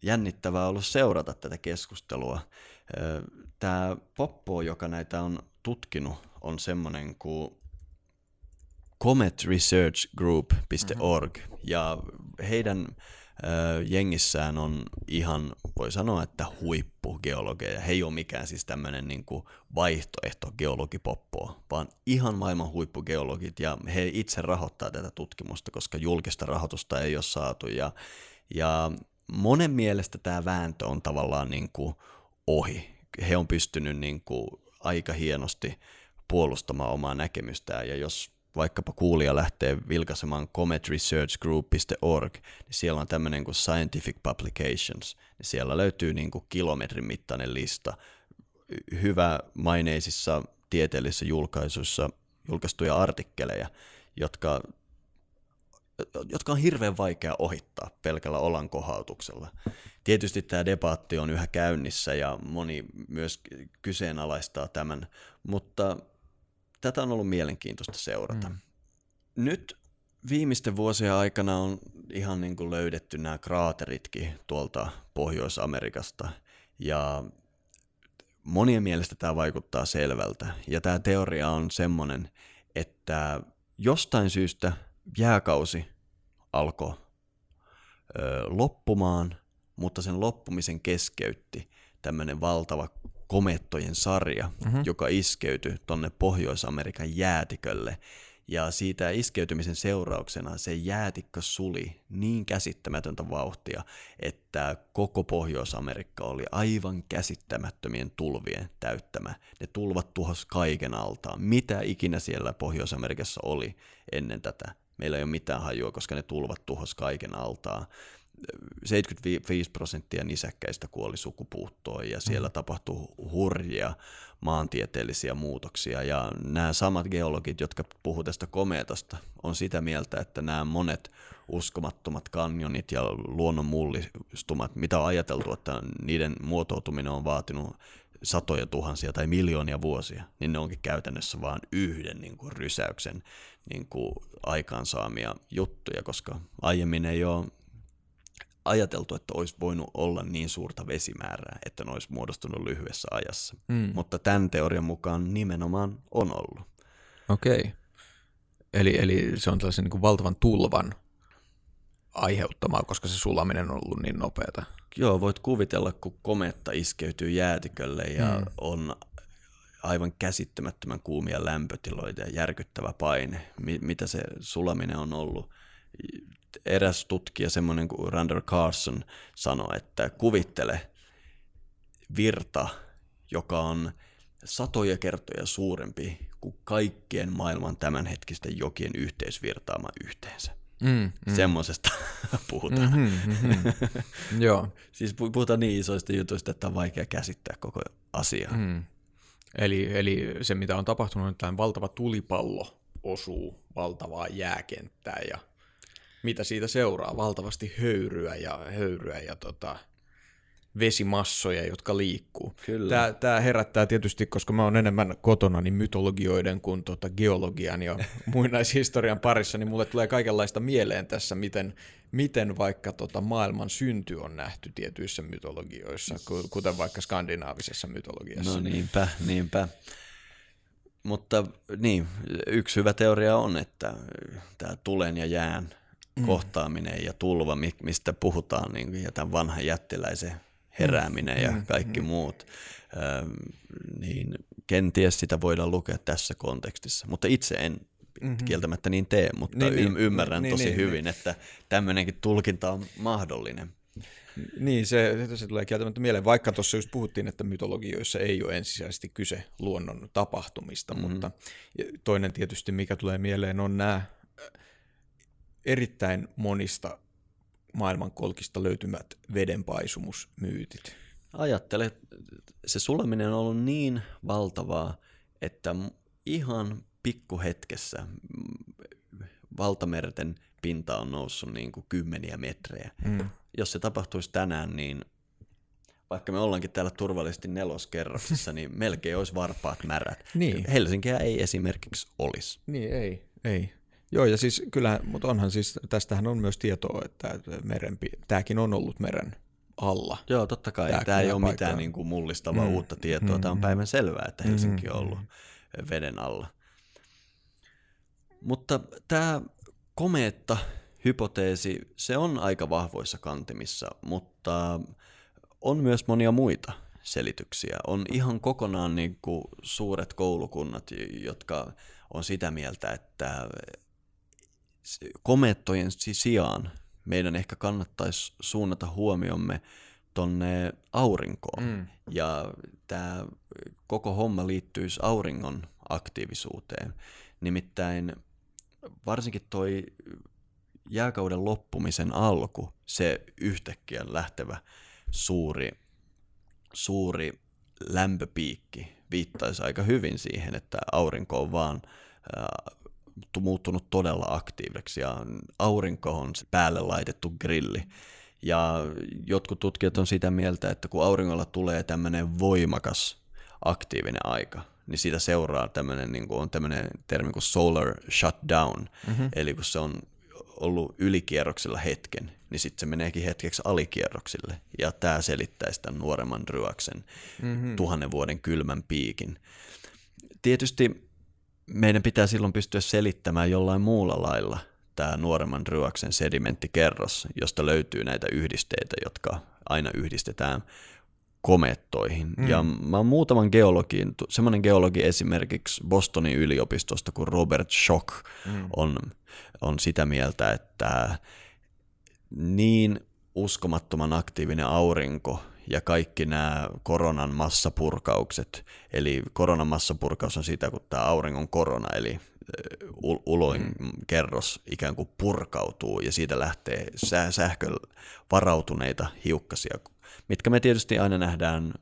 jännittävää ollut seurata tätä keskustelua. Tämä Poppo, joka näitä on tutkinut, on semmoinen kuin cometresearchgroup.org ja heidän jengissään on ihan, voi sanoa, että huippugeologeja. He ei ole mikään siis tämmöinen niin vaihtoehto geologipoppoa, vaan ihan maailman huippugeologit ja he itse rahoittaa tätä tutkimusta, koska julkista rahoitusta ei ole saatu ja, ja monen mielestä tämä vääntö on tavallaan niin kuin ohi. He on pystynyt niin kuin aika hienosti puolustamaan omaa näkemystään ja jos vaikkapa kuulija lähtee vilkaisemaan cometresearchgroup.org, niin siellä on tämmöinen kuin Scientific Publications, niin siellä löytyy niin kuin kilometrin mittainen lista hyvä maineisissa tieteellisissä julkaisuissa julkaistuja artikkeleja, jotka, jotka on hirveän vaikea ohittaa pelkällä olan kohautuksella. Tietysti tämä debatti on yhä käynnissä ja moni myös kyseenalaistaa tämän, mutta tätä on ollut mielenkiintoista seurata. Mm. Nyt viimeisten vuosien aikana on ihan niin kuin löydetty nämä kraateritkin tuolta Pohjois-Amerikasta ja monien mielestä tämä vaikuttaa selvältä. Ja tämä teoria on semmoinen, että jostain syystä jääkausi alkoi ö, loppumaan mutta sen loppumisen keskeytti tämmöinen valtava komettojen sarja, mm-hmm. joka iskeytyi tonne Pohjois-Amerikan jäätikölle. Ja siitä iskeytymisen seurauksena se jäätikkö suli niin käsittämätöntä vauhtia, että koko Pohjois-Amerikka oli aivan käsittämättömien tulvien täyttämä. Ne tulvat tuhos kaiken altaan. Mitä ikinä siellä Pohjois-Amerikassa oli ennen tätä? Meillä ei ole mitään hajua, koska ne tulvat tuhos kaiken altaan. 75 prosenttia nisäkkäistä kuoli sukupuuttoon ja siellä mm. tapahtui hurjia maantieteellisiä muutoksia. Ja nämä samat geologit, jotka puhuvat tästä kometasta, on sitä mieltä, että nämä monet uskomattomat kanjonit ja luonnon mullistumat, mitä on ajateltu, että niiden muotoutuminen on vaatinut satoja tuhansia tai miljoonia vuosia, niin ne onkin käytännössä vain yhden niin kuin, rysäyksen niin kuin, aikaansaamia juttuja, koska aiemmin ei ole ajateltu, että olisi voinut olla niin suurta vesimäärää, että ne olisi muodostunut lyhyessä ajassa. Mm. Mutta tämän teorian mukaan nimenomaan on ollut. Okei. Okay. Eli, eli se on tällaisen niin kuin valtavan tulvan aiheuttamaa, koska se sulaminen on ollut niin nopeata. Joo, voit kuvitella, kun kometta iskeytyy jäätikölle ja mm. on aivan käsittämättömän kuumia lämpötiloita ja järkyttävä paine, mitä se sulaminen on ollut eräs tutkija, semmoinen kuin Randall Carson, sanoi, että kuvittele virta, joka on satoja kertoja suurempi kuin kaikkien maailman tämänhetkisten jokien yhteisvirtaama yhteensä. Mm, mm. Semmoisesta [LAUGHS] puhutaan. Mm-hmm, mm-hmm. Joo. [LAUGHS] siis puhutaan niin isoista jutuista, että on vaikea käsittää koko asiaa. Mm. Eli, eli se, mitä on tapahtunut, että tämä valtava tulipallo osuu valtavaa jääkenttää ja mitä siitä seuraa, valtavasti höyryä ja höyryä ja tota, vesimassoja, jotka liikkuu. Kyllä. Tämä, tämä herättää tietysti, koska mä oon enemmän kotona niin mytologioiden kuin tota geologian ja [LAUGHS] muinaishistorian parissa, niin mulle tulee kaikenlaista mieleen tässä, miten, miten vaikka tota maailman synty on nähty tietyissä mytologioissa, kuten vaikka skandinaavisessa mytologiassa. No niinpä, niinpä. Mutta niin, yksi hyvä teoria on, että tämä tulen ja jään mm. kohtaaminen ja tulva, mistä puhutaan, niin, ja tämän vanhan jättiläisen herääminen mm. ja kaikki mm. muut, ähm, niin kenties sitä voidaan lukea tässä kontekstissa. Mutta itse en mm-hmm. kieltämättä niin tee, mutta niin, y- niin, ymmärrän niin, tosi niin, hyvin, niin. että tämmöinenkin tulkinta on mahdollinen. Niin, se, se tulee kieltämättä mieleen, vaikka tuossa just puhuttiin, että mytologioissa ei ole ensisijaisesti kyse luonnon tapahtumista, mm-hmm. mutta toinen tietysti, mikä tulee mieleen, on nämä erittäin monista maailmankolkista löytymät vedenpaisumusmyytit. Ajattele, se sulaminen on ollut niin valtavaa, että ihan pikkuhetkessä valtamerten pinta on noussut niin kuin kymmeniä metrejä. Mm. Jos se tapahtuisi tänään, niin vaikka me ollaankin täällä turvallisesti neloskerroksessa, niin melkein olisi varpaat märät. Niin. Helsinkiä ei esimerkiksi olisi. Niin, ei. ei. Joo, ja siis kyllähän, mutta onhan siis, tästähän on myös tietoa, että merenpi, tämäkin on ollut meren alla. Joo, totta kai. Tämä, tämä ei ole paikka. mitään niin kuin mullistavaa mm. uutta tietoa. Mm. Tämä on päivän selvää, että Helsinki on ollut mm. veden alla. Mutta tämä komeetta hypoteesi, se on aika vahvoissa kantimissa, mutta on myös monia muita selityksiä. On ihan kokonaan niin kuin suuret koulukunnat, jotka on sitä mieltä, että komettojen sijaan meidän ehkä kannattaisi suunnata huomiomme tonne aurinkoon. Mm. Ja tämä koko homma liittyisi auringon aktiivisuuteen. Nimittäin varsinkin toi jääkauden loppumisen alku, se yhtäkkiä lähtevä suuri, suuri lämpöpiikki viittaisi aika hyvin siihen, että aurinko on vaan muuttunut todella aktiiviseksi ja aurinko on päälle laitettu grilli. Ja jotkut tutkijat on sitä mieltä, että kun auringolla tulee tämmöinen voimakas aktiivinen aika, niin siitä seuraa tämmöinen, niin kuin on tämmöinen termi kuin solar shutdown, mm-hmm. eli kun se on ollut ylikierroksilla hetken, niin sitten se meneekin hetkeksi alikierroksille. Ja tämä selittäisi tämän nuoremman ryöksen mm-hmm. tuhannen vuoden kylmän piikin. Tietysti meidän pitää silloin pystyä selittämään jollain muulla lailla tämä nuoremman ryöksen sedimenttikerros, josta löytyy näitä yhdisteitä, jotka aina yhdistetään komettoihin. Mm. Ja mä oon muutaman geologin, semmoinen geologi esimerkiksi Bostonin yliopistosta kuin Robert Schock mm. on, on sitä mieltä, että niin uskomattoman aktiivinen aurinko ja kaikki nämä koronan massapurkaukset, eli koronan massapurkaus on sitä, kun tämä auringon korona, eli uloin mm. kerros ikään kuin purkautuu ja siitä lähtee sähkö varautuneita hiukkasia, mitkä me tietysti aina nähdään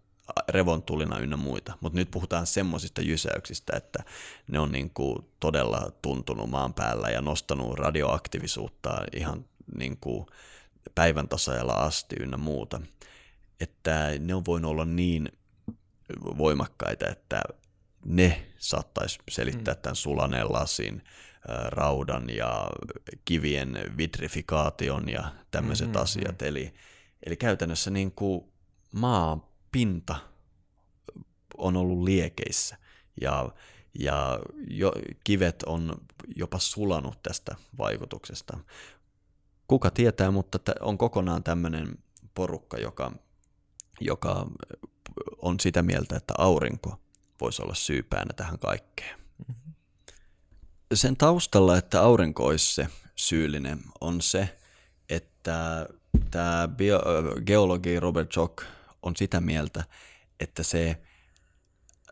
revontulina ynnä muita, mutta nyt puhutaan semmoisista jysäyksistä, että ne on niin kuin todella tuntunut maan päällä ja nostanut radioaktiivisuutta ihan niin kuin päivän tasajalla asti ynnä muuta, että ne on voinut olla niin voimakkaita, että ne saattaisi selittää mm. tämän sulaneen lasin, raudan ja kivien vitrifikaation ja tämmöiset mm-hmm. asiat. Eli, eli käytännössä niin kuin maan pinta on ollut liekeissä ja, ja jo, kivet on jopa sulanut tästä vaikutuksesta. Kuka tietää, mutta on kokonaan tämmöinen porukka, joka, joka on sitä mieltä, että aurinko voisi olla syypäänä tähän kaikkeen. Mm-hmm. Sen taustalla, että aurinko olisi se syyllinen, on se, että tämä bio, geologi Robert Schock on sitä mieltä, että se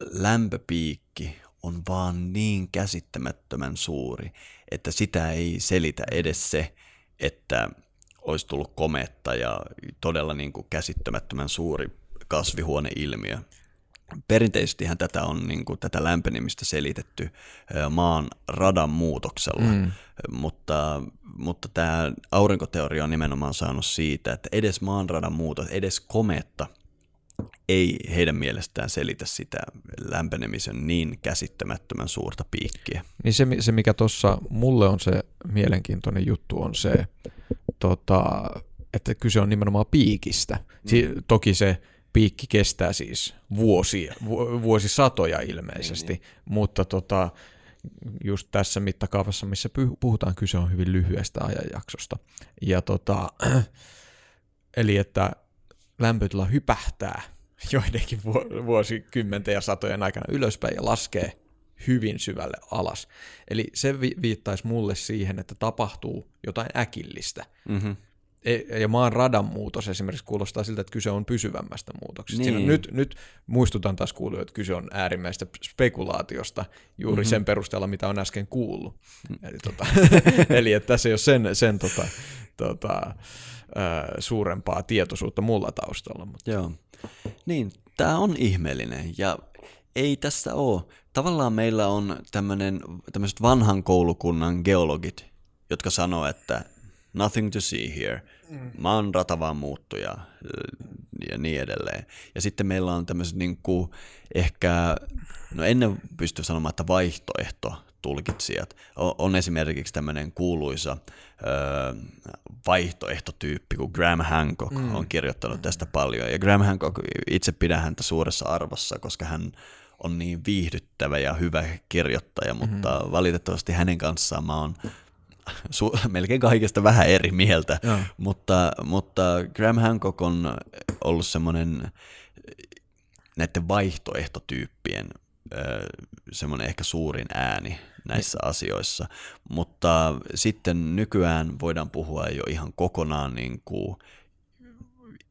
lämpöpiikki on vaan niin käsittämättömän suuri, että sitä ei selitä edes se, että olisi tullut kometta ja todella niin kuin käsittämättömän suuri kasvihuoneilmiö. Perinteisestihän tätä on niin kuin, tätä lämpenemistä selitetty maan radan muutoksella, mm. mutta, mutta tämä aurinkoteoria on nimenomaan saanut siitä, että edes maan radan muutos, edes kometta ei heidän mielestään selitä sitä lämpenemisen niin käsittämättömän suurta piikkiä. Niin se, se mikä tuossa mulle on se mielenkiintoinen juttu, on se, tota, että kyse on nimenomaan piikistä. Si- mm. Toki se piikki kestää siis vuosia, vuosisatoja ilmeisesti, niin, niin. mutta tota, just tässä mittakaavassa, missä puhutaan, kyse on hyvin lyhyestä ajanjaksosta. Ja tota, [CLEARS THROAT] eli että lämpötila hypähtää [LAUGHS] joidenkin vuosikymmenten ja satojen aikana ylöspäin ja laskee hyvin syvälle alas. Eli se viittaisi mulle siihen, että tapahtuu jotain äkillistä. Mm-hmm. E, ja maan radan muutos esimerkiksi kuulostaa siltä, että kyse on pysyvämmästä muutoksesta. Niin. nyt, nyt muistutan taas kuulijoita, että kyse on äärimmäistä spekulaatiosta juuri mm-hmm. sen perusteella, mitä on äsken kuullut. Mm. Eli, tota, [LAUGHS] eli että tässä ei ole sen, sen tota, tota, suurempaa tietoisuutta mulla taustalla. Mutta. Joo. Niin, tämä on ihmeellinen ja ei tässä ole. Tavallaan meillä on tämmöiset vanhan koulukunnan geologit, jotka sanoo, että nothing to see here, mm. maan rata vaan muuttuu ja, ja niin edelleen. Ja sitten meillä on tämmöiset niin kuin ehkä, no ennen pysty sanomaan, että vaihtoehto tulkitsijat. On, on esimerkiksi tämmöinen kuuluisa ö, vaihtoehtotyyppi, kun Graham Hancock mm. on kirjoittanut tästä paljon. Ja Graham Hancock, itse pidän häntä suuressa arvossa, koska hän on niin viihdyttävä ja hyvä kirjoittaja, mutta mm-hmm. valitettavasti hänen kanssaan mä oon su- [LAUGHS] melkein kaikesta vähän eri mieltä, mutta, mutta Graham Hancock on ollut semmoinen näiden vaihtoehtotyyppien semmoinen ehkä suurin ääni näissä niin. asioissa, mutta sitten nykyään voidaan puhua jo ihan kokonaan niin kuin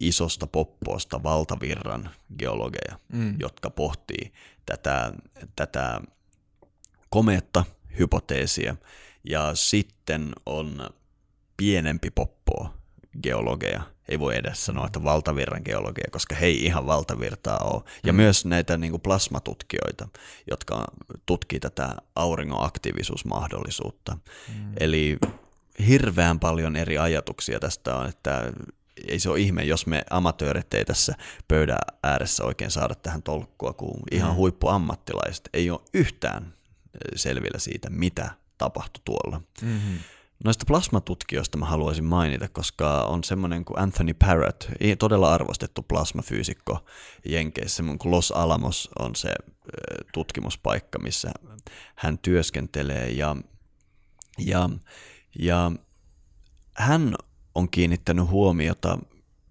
isosta poppoosta valtavirran geologeja, mm. jotka pohtii tätä, tätä kometta hypoteesia ja sitten on pienempi poppo geologeja. Ei voi edes sanoa, että valtavirran geologeja, koska he ei ihan valtavirtaa ole. Ja mm. myös näitä niin kuin plasmatutkijoita, jotka tutkii tätä auringon aktiivisuusmahdollisuutta. Mm. Eli hirveän paljon eri ajatuksia tästä on, että ei se ole ihme, jos me amatöörit ei tässä pöydän ääressä oikein saada tähän tolkkua, kun ihan mm. huippuammattilaiset ei ole yhtään selvillä siitä, mitä tapahtui tuolla. Mm-hmm. Noista plasmatutkijoista mä haluaisin mainita, koska on semmoinen kuin Anthony Parrott, todella arvostettu plasmafyysikko Jenkeissä, semmoinen kuin Los Alamos on se tutkimuspaikka, missä hän työskentelee ja, ja, ja hän on kiinnittänyt huomiota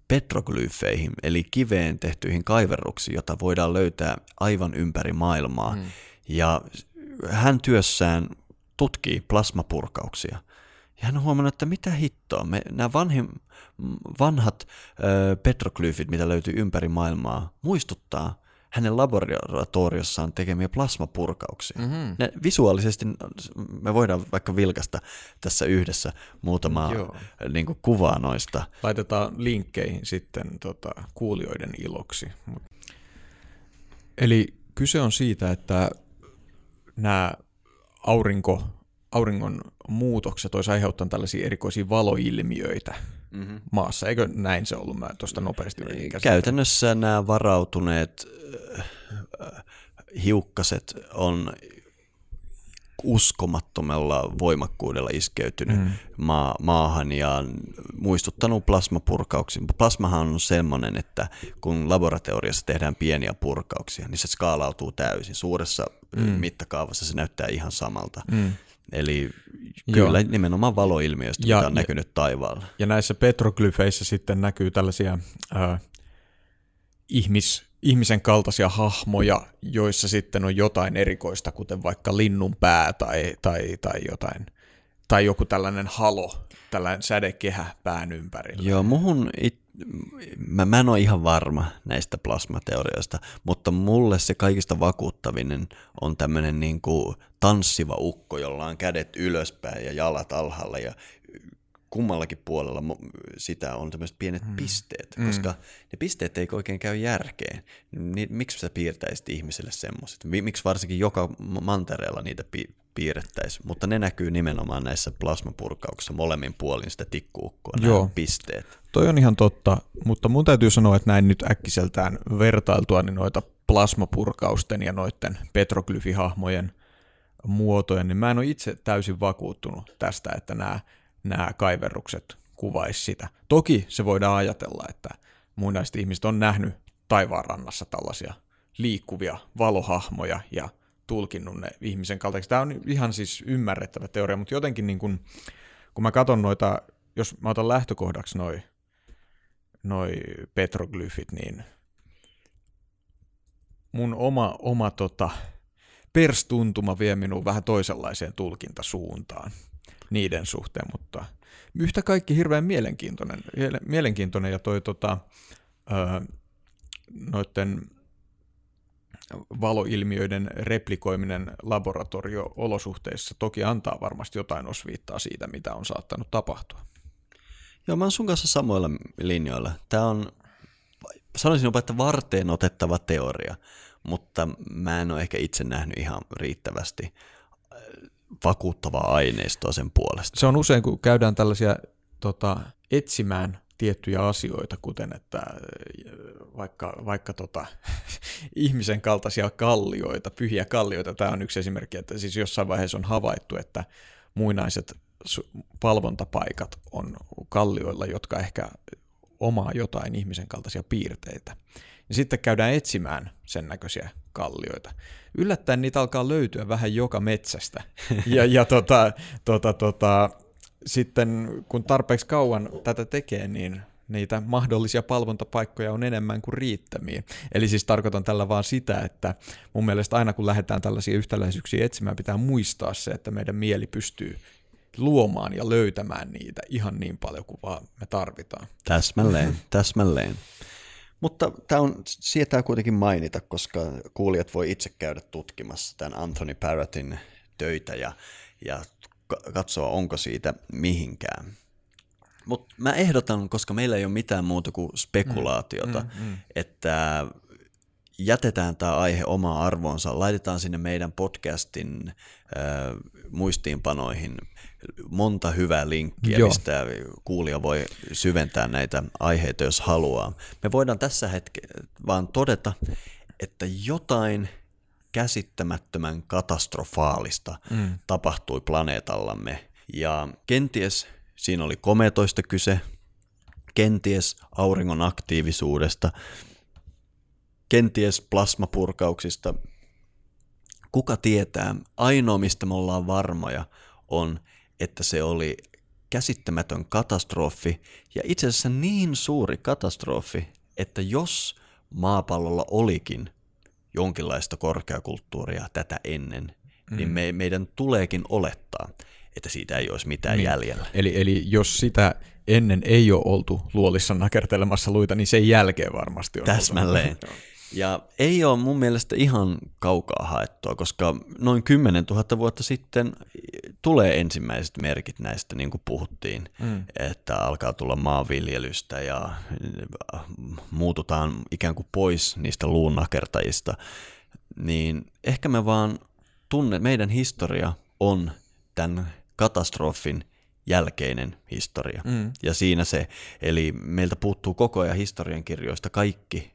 petroglyfeihin, eli kiveen tehtyihin kaiverruksiin, jota voidaan löytää aivan ympäri maailmaa. Mm. Ja hän työssään tutkii plasmapurkauksia. Ja hän on huomannut, että mitä hittoa, me, nämä vanhin, vanhat ö, petroglyfit, mitä löytyy ympäri maailmaa, muistuttaa hänen laboratoriossaan tekemiä plasmapurkauksia. Mm-hmm. Ne, visuaalisesti me voidaan vaikka vilkasta tässä yhdessä muutamaa niin kuin, kuvaa noista. Laitetaan linkkeihin sitten tota, kuulijoiden iloksi. Eli kyse on siitä, että nämä aurinko, auringon muutokset olisi aiheuttanut tällaisia erikoisia valoilmiöitä mm-hmm. maassa. Eikö näin se ollut? Mä tuosta nopeasti Käytännössä nämä varautuneet äh, hiukkaset on uskomattomalla voimakkuudella iskeytynyt mm. maa, maahan ja muistuttanut plasmapurkauksia. Plasmahan on semmoinen, että kun laboratoriossa tehdään pieniä purkauksia, niin se skaalautuu täysin. Suuressa mm. mittakaavassa se näyttää ihan samalta. Mm. Eli kyllä Joo. nimenomaan valoilmiöistä, ja, mitä on näkynyt taivaalla. Ja näissä petroglyfeissä sitten näkyy tällaisia äh, ihmis, ihmisen kaltaisia hahmoja, joissa sitten on jotain erikoista, kuten vaikka linnun pää tai, tai, tai jotain, tai joku tällainen halo, tällainen sädekehä pään ympärillä. Joo, muhun it, mä, mä en ole ihan varma näistä plasmateorioista, mutta mulle se kaikista vakuuttavinen on tämmöinen niin kuin tanssiva ukko, jolla on kädet ylöspäin ja jalat alhaalla ja kummallakin puolella sitä on tämmöiset pienet mm. pisteet, mm. koska ne pisteet ei oikein käy järkeen. Niin miksi sä piirtäisit ihmiselle semmoiset? Miksi varsinkin joka mantereella niitä pi- piirrettäisiin? Mutta ne näkyy nimenomaan näissä plasmapurkauksissa molemmin puolin sitä tikkuukkoa, Joo. nämä pisteet. Toi on ihan totta, mutta mun täytyy sanoa, että näin nyt äkkiseltään vertailtua niin noita plasmapurkausten ja noiden petroglyfihahmojen muotoja, niin mä en ole itse täysin vakuuttunut tästä, että nämä nämä kaiverrukset kuvaisi sitä. Toki se voidaan ajatella, että muinaiset ihmiset on nähnyt taivaanrannassa tällaisia liikkuvia valohahmoja ja tulkinnut ne ihmisen kaltaiksi. Tämä on ihan siis ymmärrettävä teoria, mutta jotenkin niin kun, kun mä katson noita, jos mä otan lähtökohdaksi noi, noi petroglyfit, niin mun oma, oma tota, perstuntuma vie minun vähän toisenlaiseen tulkintasuuntaan niiden suhteen, mutta yhtä kaikki hirveän mielenkiintoinen, mielenkiintoinen ja toi tota, noiden valoilmiöiden replikoiminen laboratorio-olosuhteissa toki antaa varmasti jotain osviittaa siitä, mitä on saattanut tapahtua. Joo, mä oon sun kanssa samoilla linjoilla. Tämä on, sanoisin jopa, että varteen otettava teoria, mutta mä en ole ehkä itse nähnyt ihan riittävästi vakuuttavaa aineistoa sen puolesta. Se on usein, kun käydään tällaisia tota, etsimään tiettyjä asioita, kuten että äh, vaikka, vaikka tota, [LAUGHS] ihmisen kaltaisia kallioita, pyhiä kallioita, tämä on yksi esimerkki, että siis jossain vaiheessa on havaittu, että muinaiset palvontapaikat on kallioilla, jotka ehkä omaa jotain ihmisen kaltaisia piirteitä. Ja sitten käydään etsimään sen näköisiä kallioita. Yllättäen niitä alkaa löytyä vähän joka metsästä. [LAUGHS] Ja, ja tota, tota, tota, sitten kun tarpeeksi kauan tätä tekee, niin niitä mahdollisia palvontapaikkoja on enemmän kuin riittämiä. Eli siis tarkoitan tällä vaan sitä, että mun mielestä aina kun lähdetään tällaisia yhtäläisyyksiä etsimään, pitää muistaa se, että meidän mieli pystyy luomaan ja löytämään niitä ihan niin paljon kuin vaan me tarvitaan. Täsmälleen, täsmälleen. Mutta tämä on, sietää kuitenkin mainita, koska kuulijat voi itse käydä tutkimassa tämän Anthony Parrottin töitä ja, ja katsoa, onko siitä mihinkään. Mutta mä ehdotan, koska meillä ei ole mitään muuta kuin spekulaatiota, mm, mm, mm. että jätetään tämä aihe omaa arvoonsa, laitetaan sinne meidän podcastin äh, muistiinpanoihin monta hyvää linkkiä, Joo. mistä kuulija voi syventää näitä aiheita, jos haluaa. Me voidaan tässä hetke vaan todeta, että jotain käsittämättömän katastrofaalista mm. tapahtui planeetallamme. Ja kenties siinä oli kometoista kyse, kenties auringon aktiivisuudesta, kenties plasmapurkauksista. Kuka tietää, ainoa mistä me ollaan varmoja on, että se oli käsittämätön katastrofi ja itse asiassa niin suuri katastrofi, että jos maapallolla olikin jonkinlaista korkeakulttuuria tätä ennen, mm. niin me, meidän tuleekin olettaa, että siitä ei olisi mitään niin. jäljellä. Eli, eli jos sitä ennen ei ole oltu luolissa nakertelemassa luita, niin sen jälkeen varmasti on. Täsmälleen. [LAUGHS] Ja ei ole mun mielestä ihan kaukaa haettua, koska noin 10 000 vuotta sitten tulee ensimmäiset merkit näistä, niin kuin puhuttiin, mm. että alkaa tulla maanviljelystä ja muututaan ikään kuin pois niistä luunnakertajista, niin ehkä me vaan tunne, meidän historia on tämän katastrofin jälkeinen historia. Mm. Ja siinä se, eli meiltä puuttuu koko ajan historiankirjoista kaikki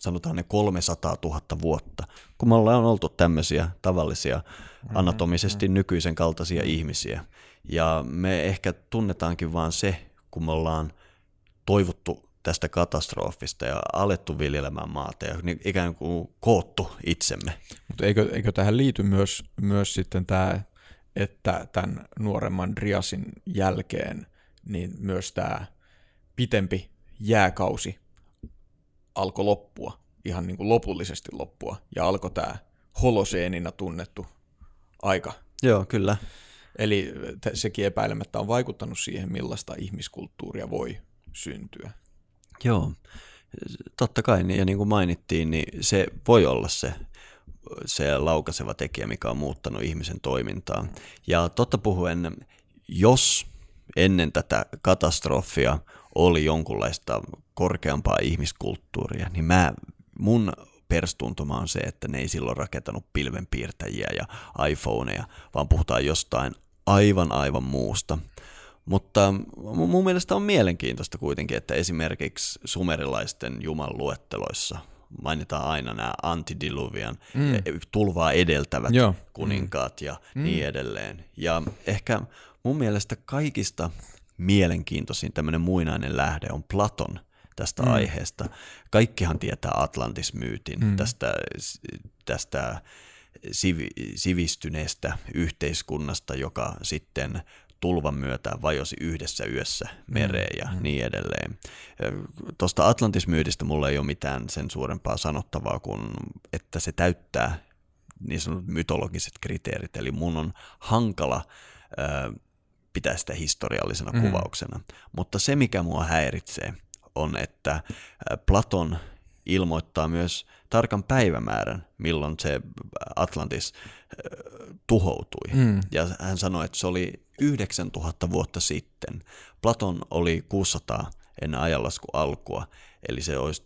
sanotaan ne 300 000 vuotta, kun me ollaan oltu tämmöisiä tavallisia mm-hmm. anatomisesti mm-hmm. nykyisen kaltaisia ihmisiä. Ja me ehkä tunnetaankin vaan se, kun me ollaan toivottu tästä katastrofista ja alettu viljelemään maata ja niin ikään kuin koottu itsemme. Mutta eikö, eikö tähän liity myös, myös sitten tämä, että tämän nuoremman Driasin jälkeen niin myös tämä pitempi jääkausi alkoi loppua, ihan niin kuin lopullisesti loppua, ja alkoi tämä holoseenina tunnettu aika. Joo, kyllä. Eli sekin epäilemättä on vaikuttanut siihen, millaista ihmiskulttuuria voi syntyä. Joo, totta kai, ja niin kuin mainittiin, niin se voi olla se, se laukaseva tekijä, mikä on muuttanut ihmisen toimintaa. Ja totta puhuen, jos ennen tätä katastrofia oli jonkunlaista korkeampaa ihmiskulttuuria, niin mä, mun perstuntuma on se, että ne ei silloin rakentanut pilvenpiirtäjiä ja iPhoneja, vaan puhutaan jostain aivan aivan muusta. Mutta mun mielestä on mielenkiintoista kuitenkin, että esimerkiksi sumerilaisten juman luetteloissa mainitaan aina nämä antidiluvian mm. tulvaa edeltävät Joo. kuninkaat ja mm. niin edelleen. Ja ehkä mun mielestä kaikista mielenkiintoisin tämmöinen muinainen lähde on Platon tästä mm. aiheesta. Kaikkihan tietää Atlantis-myytin mm. tästä, tästä sivi, sivistyneestä yhteiskunnasta, joka sitten tulvan myötä vajosi yhdessä yössä mereen ja mm. niin edelleen. Tuosta Atlantis-myytistä mulla ei ole mitään sen suurempaa sanottavaa kuin, että se täyttää niin sanotut mytologiset kriteerit, eli mun on hankala pitää sitä historiallisena mm. kuvauksena. Mutta se, mikä mua häiritsee, on, että Platon ilmoittaa myös tarkan päivämäärän, milloin se Atlantis tuhoutui. Mm. Ja hän sanoi, että se oli 9000 vuotta sitten. Platon oli 600 ennen ajanlasku alkua, eli se olisi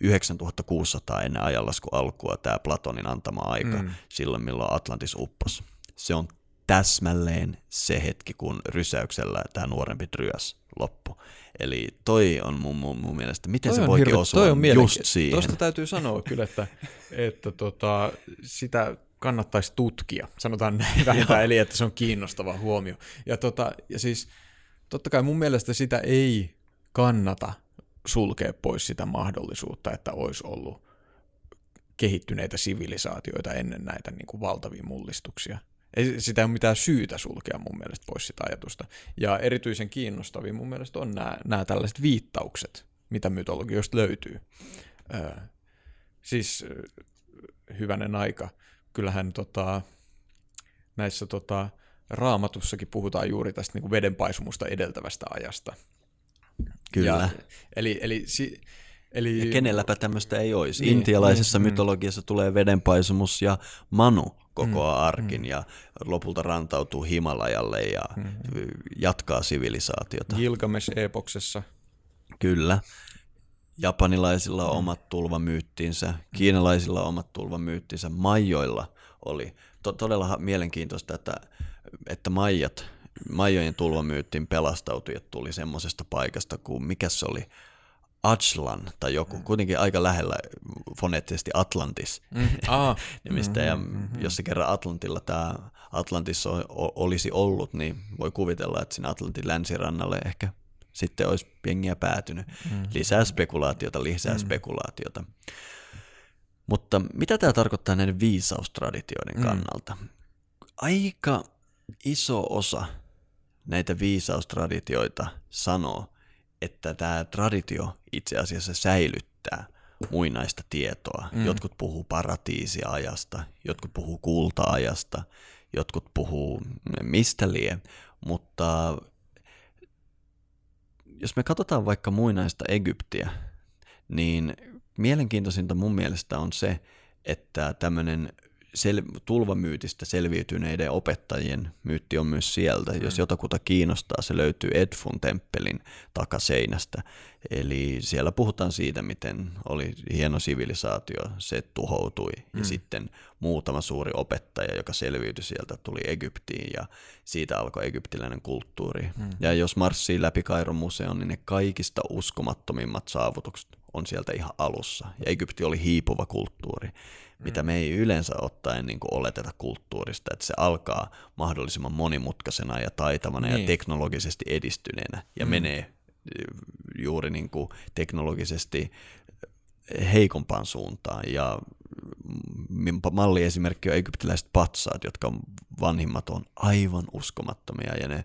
9600 ennen ajanlasku alkua tämä Platonin antama aika, mm. silloin milloin Atlantis upposi. Se on täsmälleen se hetki, kun rysäyksellä tämä nuorempi Dryas loppu. Eli toi on mun, mun, mun mielestä, miten toi se voi osua toi on just siihen. Tuosta täytyy sanoa kyllä, että, että tota, sitä kannattaisi tutkia, sanotaan näin [LAUGHS] vähän, eli että se on kiinnostava huomio. Ja, tota, ja siis totta kai mun mielestä sitä ei kannata sulkea pois sitä mahdollisuutta, että olisi ollut kehittyneitä sivilisaatioita ennen näitä niin kuin valtavia mullistuksia. Ei sitä ole mitään syytä sulkea mun mielestä pois sitä ajatusta. Ja erityisen kiinnostavia mun mielestä on nämä, nämä tällaiset viittaukset, mitä mytologioista löytyy. Öö, siis hyvänen aika. Kyllähän tota, näissä tota, raamatussakin puhutaan juuri tästä niin kuin vedenpaisumusta edeltävästä ajasta. Kyllä. Ja, eli, eli, si, eli, ja kenelläpä tämmöistä ei olisi. Niin, Intialaisessa niin, mytologiassa mm. tulee vedenpaisumus ja Manu koko mm, arkin mm. ja lopulta rantautuu Himalajalle ja mm. jatkaa sivilisaatiota. Gilgamesh-epoksessa. Kyllä. Japanilaisilla on mm. omat tulvamyyttinsä, kiinalaisilla on omat tulvamyyttinsä, Maijoilla oli. To- todella mielenkiintoista, että, että Maijat, Maijojen tulvamyyttin pelastautujat tuli semmoisesta paikasta kuin, mikä se oli, Ajlan tai joku, kuitenkin aika lähellä foneettisesti Atlantis mm. ah. [LAUGHS] nimistä. Ja mm-hmm. jos se kerran Atlantilla tämä Atlantis olisi ollut, niin voi kuvitella, että sinne Atlantin länsirannalle ehkä sitten olisi jengiä päätynyt. Mm. Lisää spekulaatiota, lisää mm. spekulaatiota. Mutta mitä tämä tarkoittaa näiden viisaustraditioiden mm. kannalta? Aika iso osa näitä viisaustraditioita sanoo, että tämä traditio itse asiassa säilyttää muinaista tietoa. Mm. Jotkut puhuu paratiisiajasta, jotkut puhuu kulta-ajasta, jotkut puhuu mistä lie, mutta jos me katsotaan vaikka muinaista Egyptiä, niin mielenkiintoisinta mun mielestä on se, että tämmöinen sel- tulvamyytistä selviytyneiden opettajien myytti on myös sieltä. Mm. Jos jotakuta kiinnostaa, se löytyy Edfun temppelin takaseinästä. Eli siellä puhutaan siitä, miten oli hieno sivilisaatio, se tuhoutui mm. ja sitten muutama suuri opettaja, joka selviytyi sieltä, tuli Egyptiin ja siitä alkoi egyptiläinen kulttuuri. Mm. Ja jos marssii läpi Kairon museon, niin ne kaikista uskomattomimmat saavutukset on sieltä ihan alussa. Ja Egypti oli hiipuva kulttuuri mitä me ei yleensä ottaen niin kuin oleteta kulttuurista, että se alkaa mahdollisimman monimutkaisena ja taitavana niin. ja teknologisesti edistyneenä ja mm. menee juuri niin kuin teknologisesti heikompaan suuntaan. Ja malliesimerkki on egyptiläiset patsaat, jotka on vanhimmat on aivan uskomattomia ja ne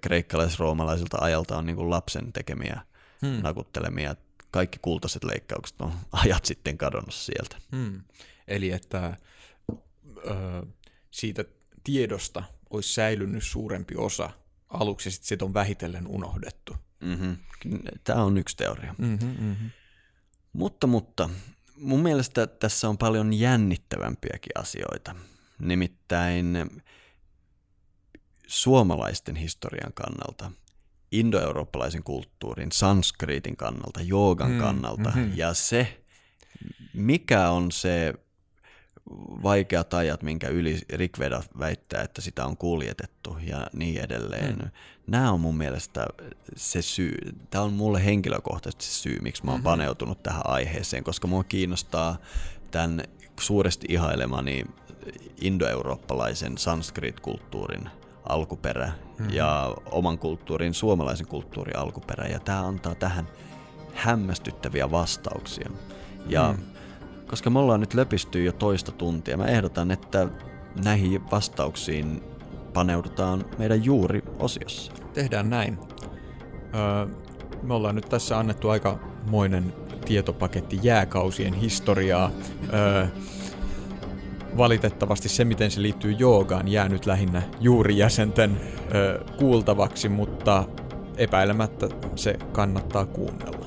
kreikkalais-roomalaisilta ajalta on niin kuin lapsen tekemiä hmm. nakuttelemia kaikki kultaiset leikkaukset on [LAUGHS] ajat sitten kadonnut sieltä. Hmm. Eli että ö, siitä tiedosta olisi säilynyt suurempi osa aluksi, sitten sit on vähitellen unohdettu. Mm-hmm. Tämä on yksi teoria. Mm-hmm, mm-hmm. Mutta, mutta mun mielestä tässä on paljon jännittävämpiäkin asioita. Nimittäin suomalaisten historian kannalta – indoeurooppalaisen kulttuurin, sanskritin kannalta, joogan mm, kannalta. Mm-hmm. Ja se, mikä on se vaikea ajat, minkä yli Rikveda väittää, että sitä on kuljetettu ja niin edelleen. Mm. Nämä on mun mielestä se syy, tämä on mulle henkilökohtaisesti se syy, miksi mä oon mm-hmm. paneutunut tähän aiheeseen, koska mua kiinnostaa tämän suuresti ihailemani indoeurooppalaisen sanskrit-kulttuurin alkuperä mm-hmm. ja oman kulttuurin, suomalaisen kulttuurin alkuperä. Ja tämä antaa tähän hämmästyttäviä vastauksia. Ja mm. koska me ollaan nyt löpisty jo toista tuntia, mä ehdotan, että näihin vastauksiin paneudutaan meidän juuri osiossa. Tehdään näin. Öö, me ollaan nyt tässä annettu aikamoinen tietopaketti jääkausien historiaa. Öö, valitettavasti se, miten se liittyy joogaan, jää nyt lähinnä juuri jäsenten ö, kuultavaksi, mutta epäilemättä se kannattaa kuunnella.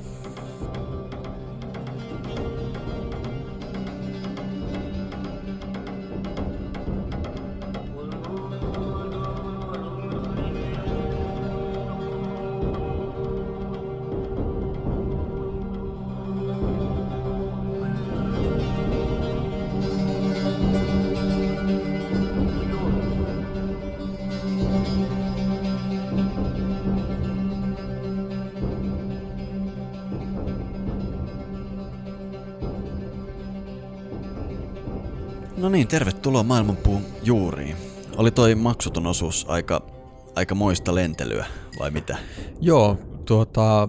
Niin, tervetuloa maailmanpuun juuriin. Oli toi maksuton osuus aika, aika moista lentelyä, vai mitä? Joo, tuota,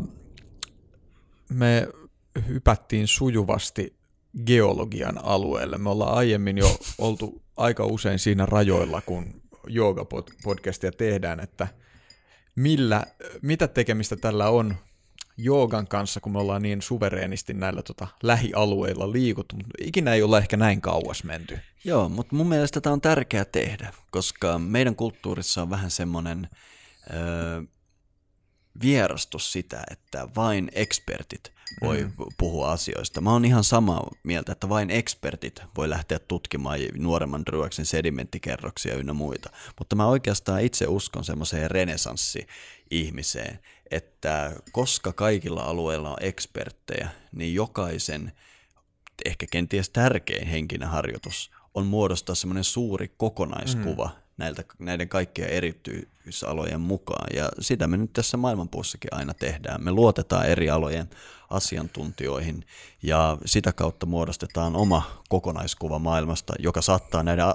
me hypättiin sujuvasti geologian alueelle. Me ollaan aiemmin jo [LAUGHS] oltu aika usein siinä rajoilla, kun jooga-podcastia tehdään, että millä, mitä tekemistä tällä on joogan kanssa, kun me ollaan niin suvereenisti näillä tota, lähialueilla liikuttu, mutta ikinä ei olla ehkä näin kauas menty. Joo, mutta mun mielestä tämä on tärkeää tehdä, koska meidän kulttuurissa on vähän semmoinen öö, vierastus sitä, että vain ekspertit voi mm. puhua asioista. Mä oon ihan samaa mieltä, että vain ekspertit voi lähteä tutkimaan nuoremman Druaksen sedimenttikerroksia ynnä muita. Mutta mä oikeastaan itse uskon semmoiseen renesanssi-ihmiseen, että koska kaikilla alueilla on eksperttejä, niin jokaisen ehkä kenties tärkein henkinen harjoitus on muodostaa semmoinen suuri kokonaiskuva mm. näiltä, näiden kaikkien erityisalojen mukaan. Ja sitä me nyt tässä maailmanpuussakin aina tehdään. Me luotetaan eri alojen asiantuntijoihin ja sitä kautta muodostetaan oma kokonaiskuva maailmasta, joka saattaa näiden,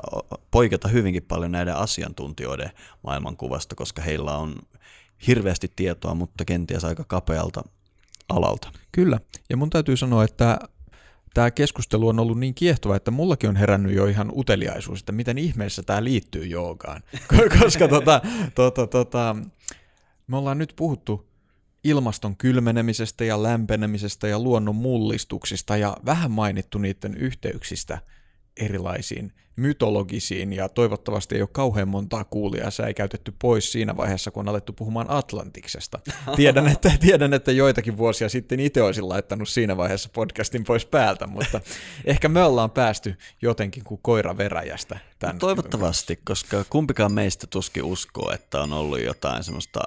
poiketa hyvinkin paljon näiden asiantuntijoiden maailmankuvasta, koska heillä on hirveästi tietoa, mutta kenties aika kapealta alalta. Kyllä, ja mun täytyy sanoa, että tämä keskustelu on ollut niin kiehtova, että mullakin on herännyt jo ihan uteliaisuus, että miten ihmeessä tämä liittyy joogaan. [LAUGHS] Koska tota, tota, tota, me ollaan nyt puhuttu ilmaston kylmenemisestä ja lämpenemisestä ja luonnon mullistuksista ja vähän mainittu niiden yhteyksistä erilaisiin mytologisiin ja toivottavasti ei ole kauhean montaa kuulijaa säikäytetty pois siinä vaiheessa, kun on alettu puhumaan Atlantiksesta. Tiedän, että, tiedän, että joitakin vuosia sitten itse olisin laittanut siinä vaiheessa podcastin pois päältä, mutta ehkä me ollaan päästy jotenkin kuin koira veräjästä. Tämän Toivottavasti, koska kumpikaan meistä tuskin uskoo, että on ollut jotain semmoista